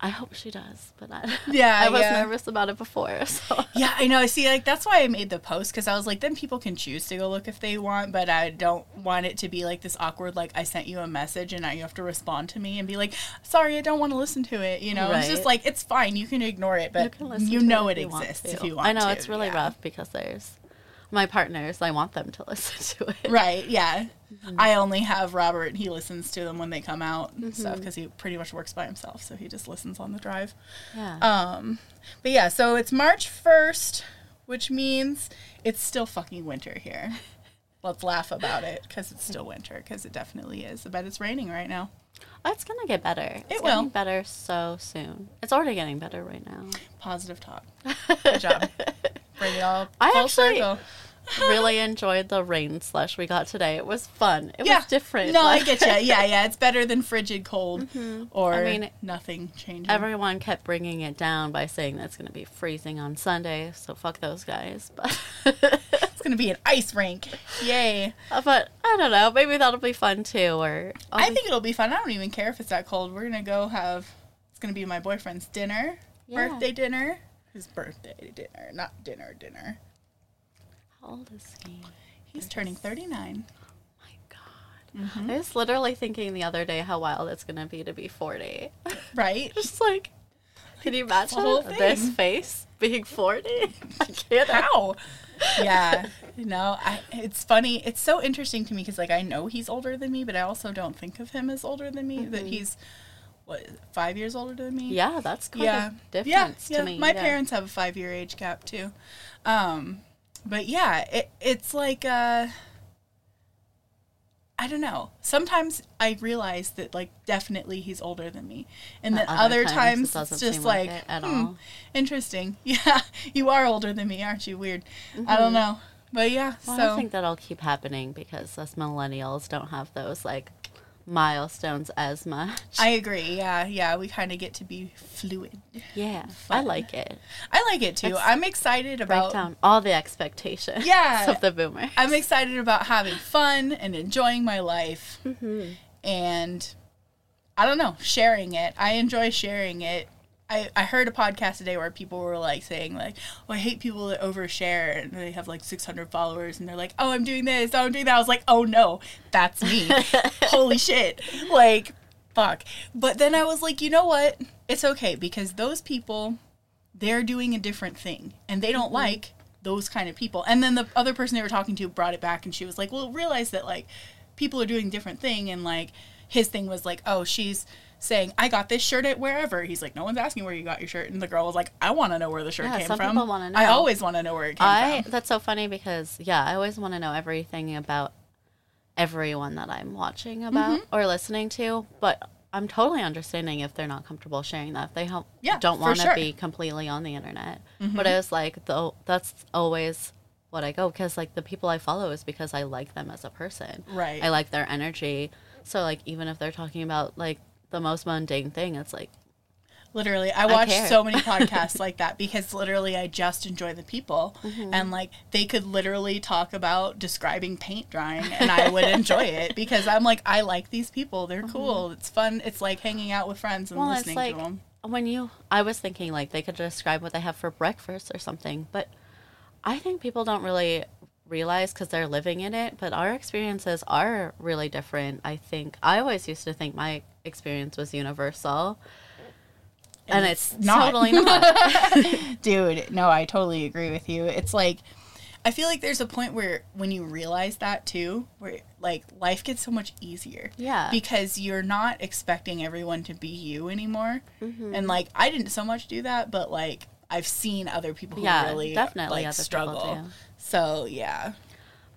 I hope she does, but I Yeah, I was yeah. nervous about it before, so yeah, I know. I See, like that's why I made the post because I was like, then people can choose to go look if they want, but I don't want it to be like this awkward. Like I sent you a message and now you have to respond to me and be like, sorry, I don't want to listen to it. You know, it's just like it's fine. You can ignore it, but you you know it, it, if you exists if you want. I know to, it's really yeah. rough because there's my partners. I want them to listen to it. Right, yeah. Mm-hmm. I only have Robert. He listens to them when they come out and Mm-hmm. stuff because he pretty much works by himself, so he just listens on the drive. Yeah. Um, but yeah, so it's March 1st, which means it's still fucking winter here. Let's laugh about it because it's still winter because it definitely is. I bet it's raining right now. Oh, it's gonna get better. It's It will. getting better so soon. It's already getting better right now. Positive talk. Good job. Bring it all I full actually- circle. really enjoyed the rain slush we got today. It was fun. It Yeah. was different. No, I get you. Yeah, yeah. It's better than frigid cold or I mean, nothing changing. Everyone kept bringing it down by saying that it's going to be freezing on Sunday, so fuck those guys. But It's gonna be an ice rink. Yay! Uh, But I don't know. Maybe that'll be fun too. Or I'll I be- think it'll be fun. I don't even care if it's that cold. We're gonna go have. It's gonna be my boyfriend's dinner, Yeah. birthday dinner. His birthday dinner, not dinner dinner. Old is he? He's turning thirty nine. My God. I was literally thinking the other day how wild it's gonna be to be forty. Right? Just like, can you imagine this face being forty? I can't. How? yeah. You know, I, it's funny. It's so interesting to me because, like, I know he's older than me, but I also don't think of him as older than me. That he's what five years older than me. Yeah, that's quite yeah, a difference yeah, to me. My yeah. parents have a five year age gap too, um, but yeah, it, it's like uh, I don't know. Sometimes I realize that like definitely he's older than me, and then other, other times, times, it's just like like it at hmm, all. interesting. Yeah, you are older than me, aren't you? Weird. I don't know, but yeah. Mm-hmm. Well, so I think that'll keep happening because us millennials don't have those like milestones as much. I agree. Yeah, yeah. We kind of get to be fluid. yeah, I like it. I like it too. Let's I'm excited about down all the expectations Yeah. of the boomer. I'm excited about having fun and enjoying my life. Mm-hmm. And I don't know, sharing it. I enjoy sharing it. I, I heard a podcast today where people were like saying like, "Oh, I hate people that overshare and they have like 600 followers and they're like, "Oh, I'm doing this, oh, I'm doing that." I was like, "Oh no, that's me." Holy shit. Like, fuck. But then I was like, "You know what? It's okay because those people they're doing a different thing and they don't mm-hmm. like those kind of people. And then the other person they were talking to brought it back and she was like, "Well, realize that like people are doing different thing and like his thing was like, "Oh, she's saying, "I got this shirt at wherever." He's like, "No one's asking where you got your shirt." And the girl was like, "I want to know where the shirt Yeah, came some from. people wanna I always want to know where it came I from." that's so funny because yeah, I always want to know everything about everyone that I'm watching about Mm-hmm. or listening to, but I'm totally understanding if they're not comfortable sharing that. If they help, Yeah, don't want to sure. Mm-hmm. be completely on the internet. But I was like, though, that's always what I go because like the people I follow is because I like them as a person. Right. I like their energy. So like even if they're talking about like the most mundane thing, it's like Literally, I watch care. so many podcasts like that because literally I just enjoy the people. Mm-hmm. And like they could literally talk about describing paint drying and I would enjoy it because I'm like, I like these people. They're cool. It's fun. It's like hanging out with friends and Mm-hmm. Well, it's listening like to them. when you, I was thinking like they could describe what they have for breakfast or something, but I think people don't really realize because they're living in it. But our experiences are really different. I think I always used to think my experience was universal, and, it's, not. totally not. Dude, no, I totally agree with you. It's like I feel like there's a point where when you realize that too, where like life gets so much easier. Yeah. Because you're not expecting everyone to be you anymore. Mm-hmm. And like I didn't so much do that, but like I've seen other people who yeah, really definitely like other struggle. So yeah.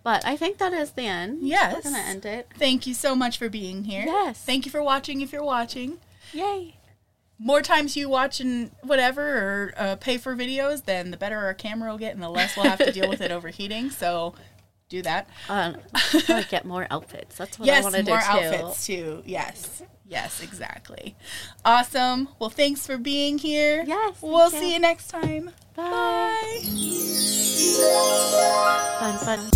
But I think that is the end. Yes. we're gonna end it. Thank you so much for being here. Yes. Thank you for watching if you're watching. Yay! more times you watch and whatever or uh, pay for videos, then the better our camera will get and the less we'll have to deal with it overheating. So do that. Um, I get more outfits. That's what I want to do Yes, more outfits too. Yes. Yes, exactly. Awesome. Well, thanks for being here. Yes, We'll thank see you. you next time. Bye. Bye. Fun, fun.